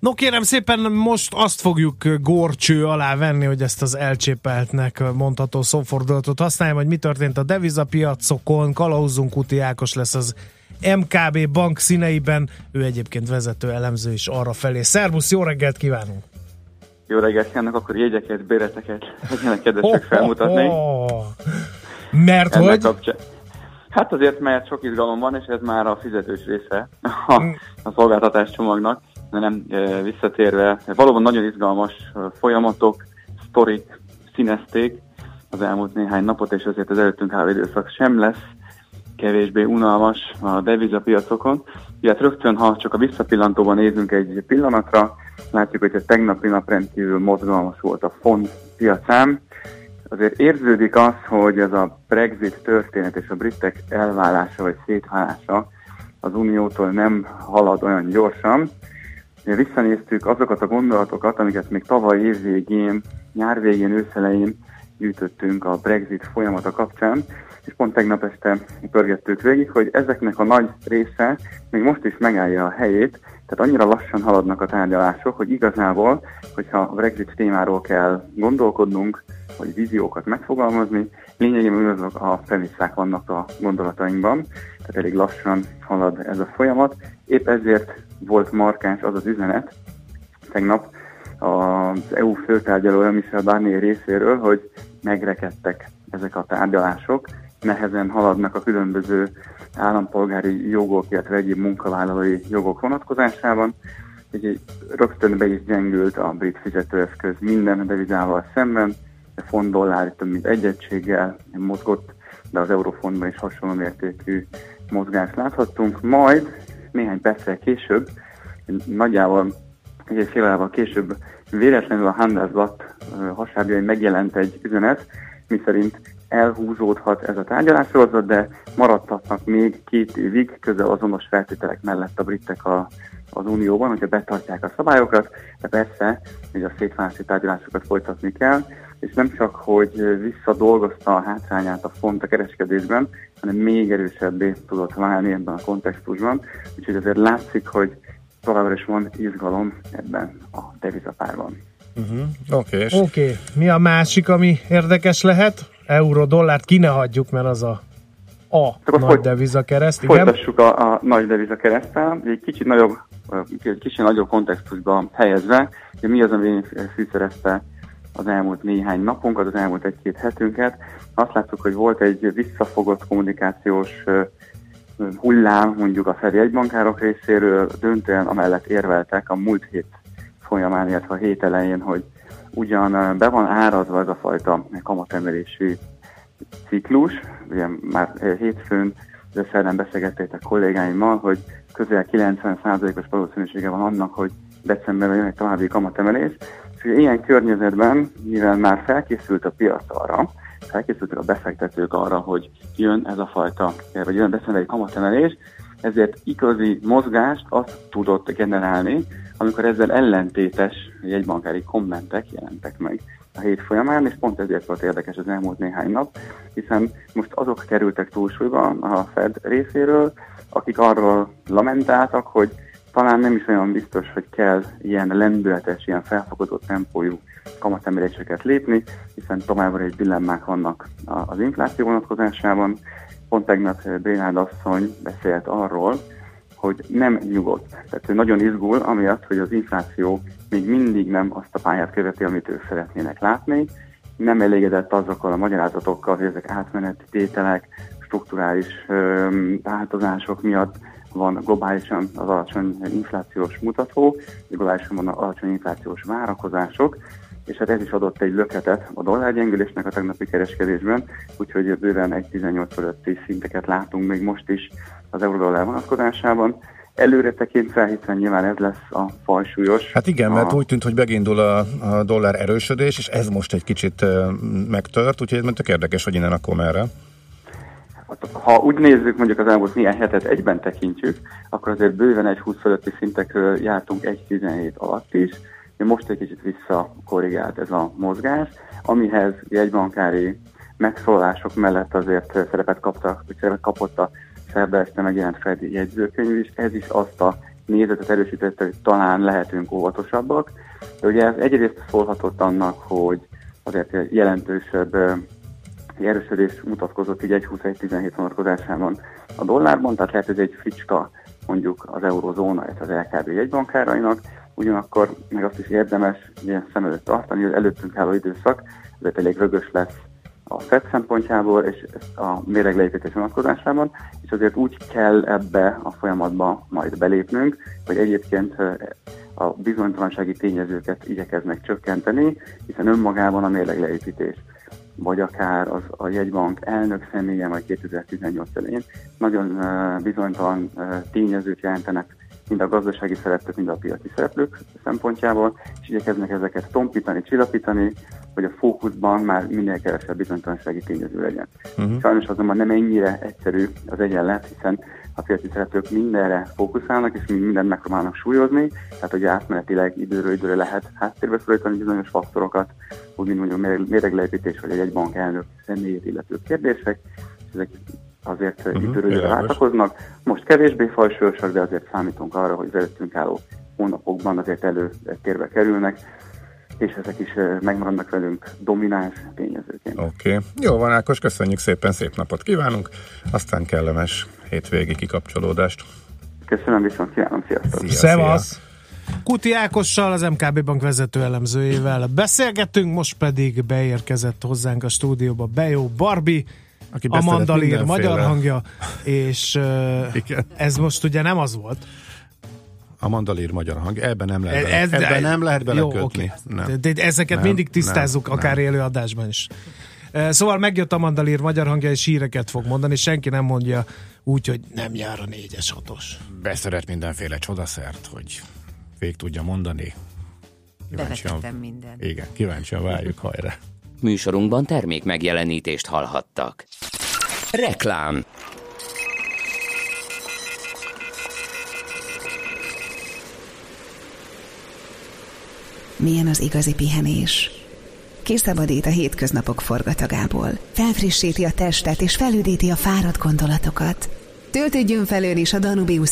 Speaker 3: No kérem szépen, most azt fogjuk górcső alá venni, hogy ezt az elcsépeltnek mondható szófordulatot használjam, hogy mi történt a devizapiacokon, Kalauzzunk Kuti Ákos lesz az MKB bank színeiben, ő egyébként vezető elemző is arra felé. Szervusz, jó reggelt kívánunk!
Speaker 21: Jó reggelt kívánok, akkor jegyeket, béreteket legyenek kedvesek felmutatni.
Speaker 3: Oh, mert
Speaker 21: Ennek
Speaker 3: hogy?
Speaker 21: Kapcsán. Hát azért, mert sok izgalom van, és ez már a fizetős része a, a szolgáltatás csomagnak, de nem e, visszatérve. Valóban nagyon izgalmas folyamatok, sztorik színezték az elmúlt néhány napot, és azért az előttünk álló időszak sem lesz kevésbé unalmas a devizapiacokon. Ugye hát rögtön, ha csak a visszapillantóban nézünk egy pillanatra, látjuk, hogy a tegnapi nap rendkívül mozgalmas volt a font piacán. Azért érződik az, hogy ez a Brexit történet és a britek elválása vagy szétválása az Uniótól nem halad olyan gyorsan. Visszanéztük azokat a gondolatokat, amiket még tavaly év végén, nyár végén, őszelején gyűjtöttünk a Brexit folyamata kapcsán, és pont tegnap este pörgettük végig, hogy ezeknek a nagy része még most is megállja a helyét, Tehát annyira lassan haladnak a tárgyalások, hogy igazából, hogyha a Brexit témáról kell gondolkodnunk, vagy víziókat megfogalmazni, lényegében azok a premisszák vannak a gondolatainkban, tehát elég lassan halad ez a folyamat. Épp ezért volt markáns az az üzenet tegnap az EU főtárgyalója Michel Barnier részéről, hogy megrekedtek ezek a tárgyalások, nehezen haladnak a különböző állampolgári jogok, illetve egyéb munkavállalói jogok vonatkozásában. Így rögtön be is gyengült a brit fizetőeszköz minden devizával szemben, a font dollár több mint egy mozgott, de az eurofondban is hasonló mértékű mozgást láthattunk. Majd néhány perccel később, nagyjából egy fél később véletlenül a Handelsblatt hasábjain megjelent egy üzenet, miszerint elhúzódhat ez a tárgyalássorozat, de maradhatnak még két évig közel azonos feltételek mellett a britek a, az Unióban, hogyha betartják a szabályokat, de persze, hogy a szétválasztó tárgyalásokat folytatni kell, és nem csak, hogy visszadolgozta a hátrányát a font a kereskedésben, hanem még erősebbé tudott válni ebben a kontextusban, úgyhogy azért látszik, hogy továbbra is van izgalom ebben a devizapárban.
Speaker 4: Uh-huh. Oké.
Speaker 3: Okay, okay. Mi a másik, ami érdekes lehet? Euró, dollárt ki ne hagyjuk, mert az a a Csak nagy deviza kereszt,
Speaker 21: igen? Folytassuk a, a nagy deviza keresztel, egy kicsit nagyobb, egy kicsit nagyobb kontextusban helyezve, hogy mi az, ami fűszerezte az elmúlt néhány napunkat, az elmúlt egy-két hetünket. Azt láttuk, hogy volt egy visszafogott kommunikációs hullám mondjuk a Fedi egybankárok részéről, döntően amellett érveltek a múlt hét folyamán, illetve a hét elején, hogy ugyan be van árazva ez a fajta kamatemelési ciklus, ugye már hétfőn, de szerdán beszélgettétek kollégáimmal, hogy közel 90%-os valószínűsége van annak, hogy decemberben jön egy további kamatemelés, ilyen környezetben, mivel már felkészült a piac arra, felkészültek a befektetők arra, hogy jön ez a fajta, vagy jön decemberi kamatemelés, ezért igazi mozgást azt tudott generálni, amikor ezzel ellentétes jegybankári kommentek jelentek meg a hét folyamán, és pont ezért volt érdekes az elmúlt néhány nap, hiszen most azok kerültek túlsúlyba a Fed részéről, akik arról lamentáltak, hogy talán nem is olyan biztos, hogy kell ilyen lendületes, ilyen felfogadott tempójú kamatemeléseket lépni, hiszen továbbra is dilemmák vannak az infláció vonatkozásában. Pont tegnap Bénád asszony beszélt arról, hogy nem nyugodt. Tehát ő nagyon izgul, amiatt, hogy az infláció még mindig nem azt a pályát követi, amit ők szeretnének látni. Nem elégedett azokkal a magyarázatokkal, hogy ezek átmeneti tételek, strukturális változások miatt van globálisan az alacsony inflációs mutató, globálisan van alacsony inflációs várakozások, és hát ez is adott egy löketet a dollárgyengülésnek a tegnapi kereskedésben, úgyhogy bőven 1,18 fölötti szinteket látunk még most is az euró-dollár vonatkozásában. Előre tekintve, hiszen nyilván ez lesz a fajsúlyos.
Speaker 4: Hát igen, a... mert úgy tűnt, hogy megindul a, a dollár erősödés, és ez most egy kicsit megtört, úgyhogy ez tök érdekes, hogy innen akkor merre.
Speaker 21: Hát, ha úgy nézzük, mondjuk az elmúlt néhány hetet egyben tekintjük, akkor azért bőven egy 20 fölötti szintekről jártunk 1,17 alatt is, most egy kicsit visszakorrigált ez a mozgás, amihez jegybankári megszólások mellett azért szerepet kaptak, vagy szerepet kapott a szerbe este megjelent Fedi jegyzőkönyv is, ez is azt a nézetet erősítette, hogy talán lehetünk óvatosabbak. De ugye ez egyrészt szólhatott annak, hogy azért jelentősebb erősödés mutatkozott így 1,21-17 vonatkozásában. A dollárban, tehát lehet, hogy egy fricska mondjuk az eurozóna, és az LKB jegybankárainak, ugyanakkor meg azt is érdemes ilyen szem előtt tartani, hogy előttünk álló időszak, ez elég rögös lesz a FED szempontjából és a méregleépítés vonatkozásában, és azért úgy kell ebbe a folyamatba majd belépnünk, hogy egyébként a bizonytalansági tényezőket igyekeznek csökkenteni, hiszen önmagában a mérlegleépítés vagy akár az, a jegybank elnök személye, vagy 2018 elején nagyon bizonytalan tényezőt jelentenek mind a gazdasági szereplők, mind a piaci szereplők szempontjából, és igyekeznek ezeket tompítani, csillapítani, hogy a fókuszban már minél kevesebb bizonytalansági tényező legyen. Uh-huh. Sajnos azonban nem ennyire egyszerű az egyenlet, hiszen a piaci szereplők mindenre fókuszálnak, és mindent megpróbálnak súlyozni, tehát hogy átmenetileg időről időre lehet háttérbe szorítani bizonyos faktorokat, úgy mint mondjuk méregleépítés, vagy egy bank elnök személyét illető kérdések, és ezek azért uh-huh, időről időre váltakoznak. Most kevésbé fajsúlyosak, de azért számítunk arra, hogy az előttünk álló hónapokban azért előtérbe kerülnek és ezek is megmaradnak velünk domináns tényezőként.
Speaker 4: Oké. Okay. Jó van, Ákos, köszönjük szépen, szép napot kívánunk, aztán kellemes hétvégi kikapcsolódást.
Speaker 21: Köszönöm, viszont kívánom, sziasztok! Szia,
Speaker 3: Szevasz! Kuti Ákossal, az MKB Bank vezető elemzőjével beszélgettünk, most pedig beérkezett hozzánk a stúdióba Bejó Barbi, Aki a Mandalír magyar hangja, és ez most ugye nem az volt,
Speaker 4: a mandalír magyar hang. Ebben nem lehet, bele, ez, ebben nem lehet belekötni. Jó, okay.
Speaker 3: nem. De, ezeket nem, mindig tisztázzuk, nem, akár nem. élőadásban is. Szóval megjött a mandalír magyar hangja, és híreket fog mondani, és senki nem mondja úgy, hogy nem jár a négyes hatos.
Speaker 4: Beszeret mindenféle csodaszert, hogy végig tudja mondani.
Speaker 6: Kíváncsian, minden.
Speaker 4: Igen, kíváncsian várjuk hajra.
Speaker 1: Műsorunkban termék megjelenítést hallhattak. Reklám
Speaker 22: milyen az igazi pihenés. Kiszabadít a hétköznapok forgatagából, felfrissíti a testet és felüdíti a fáradt gondolatokat. Töltődjön felől is a Danubius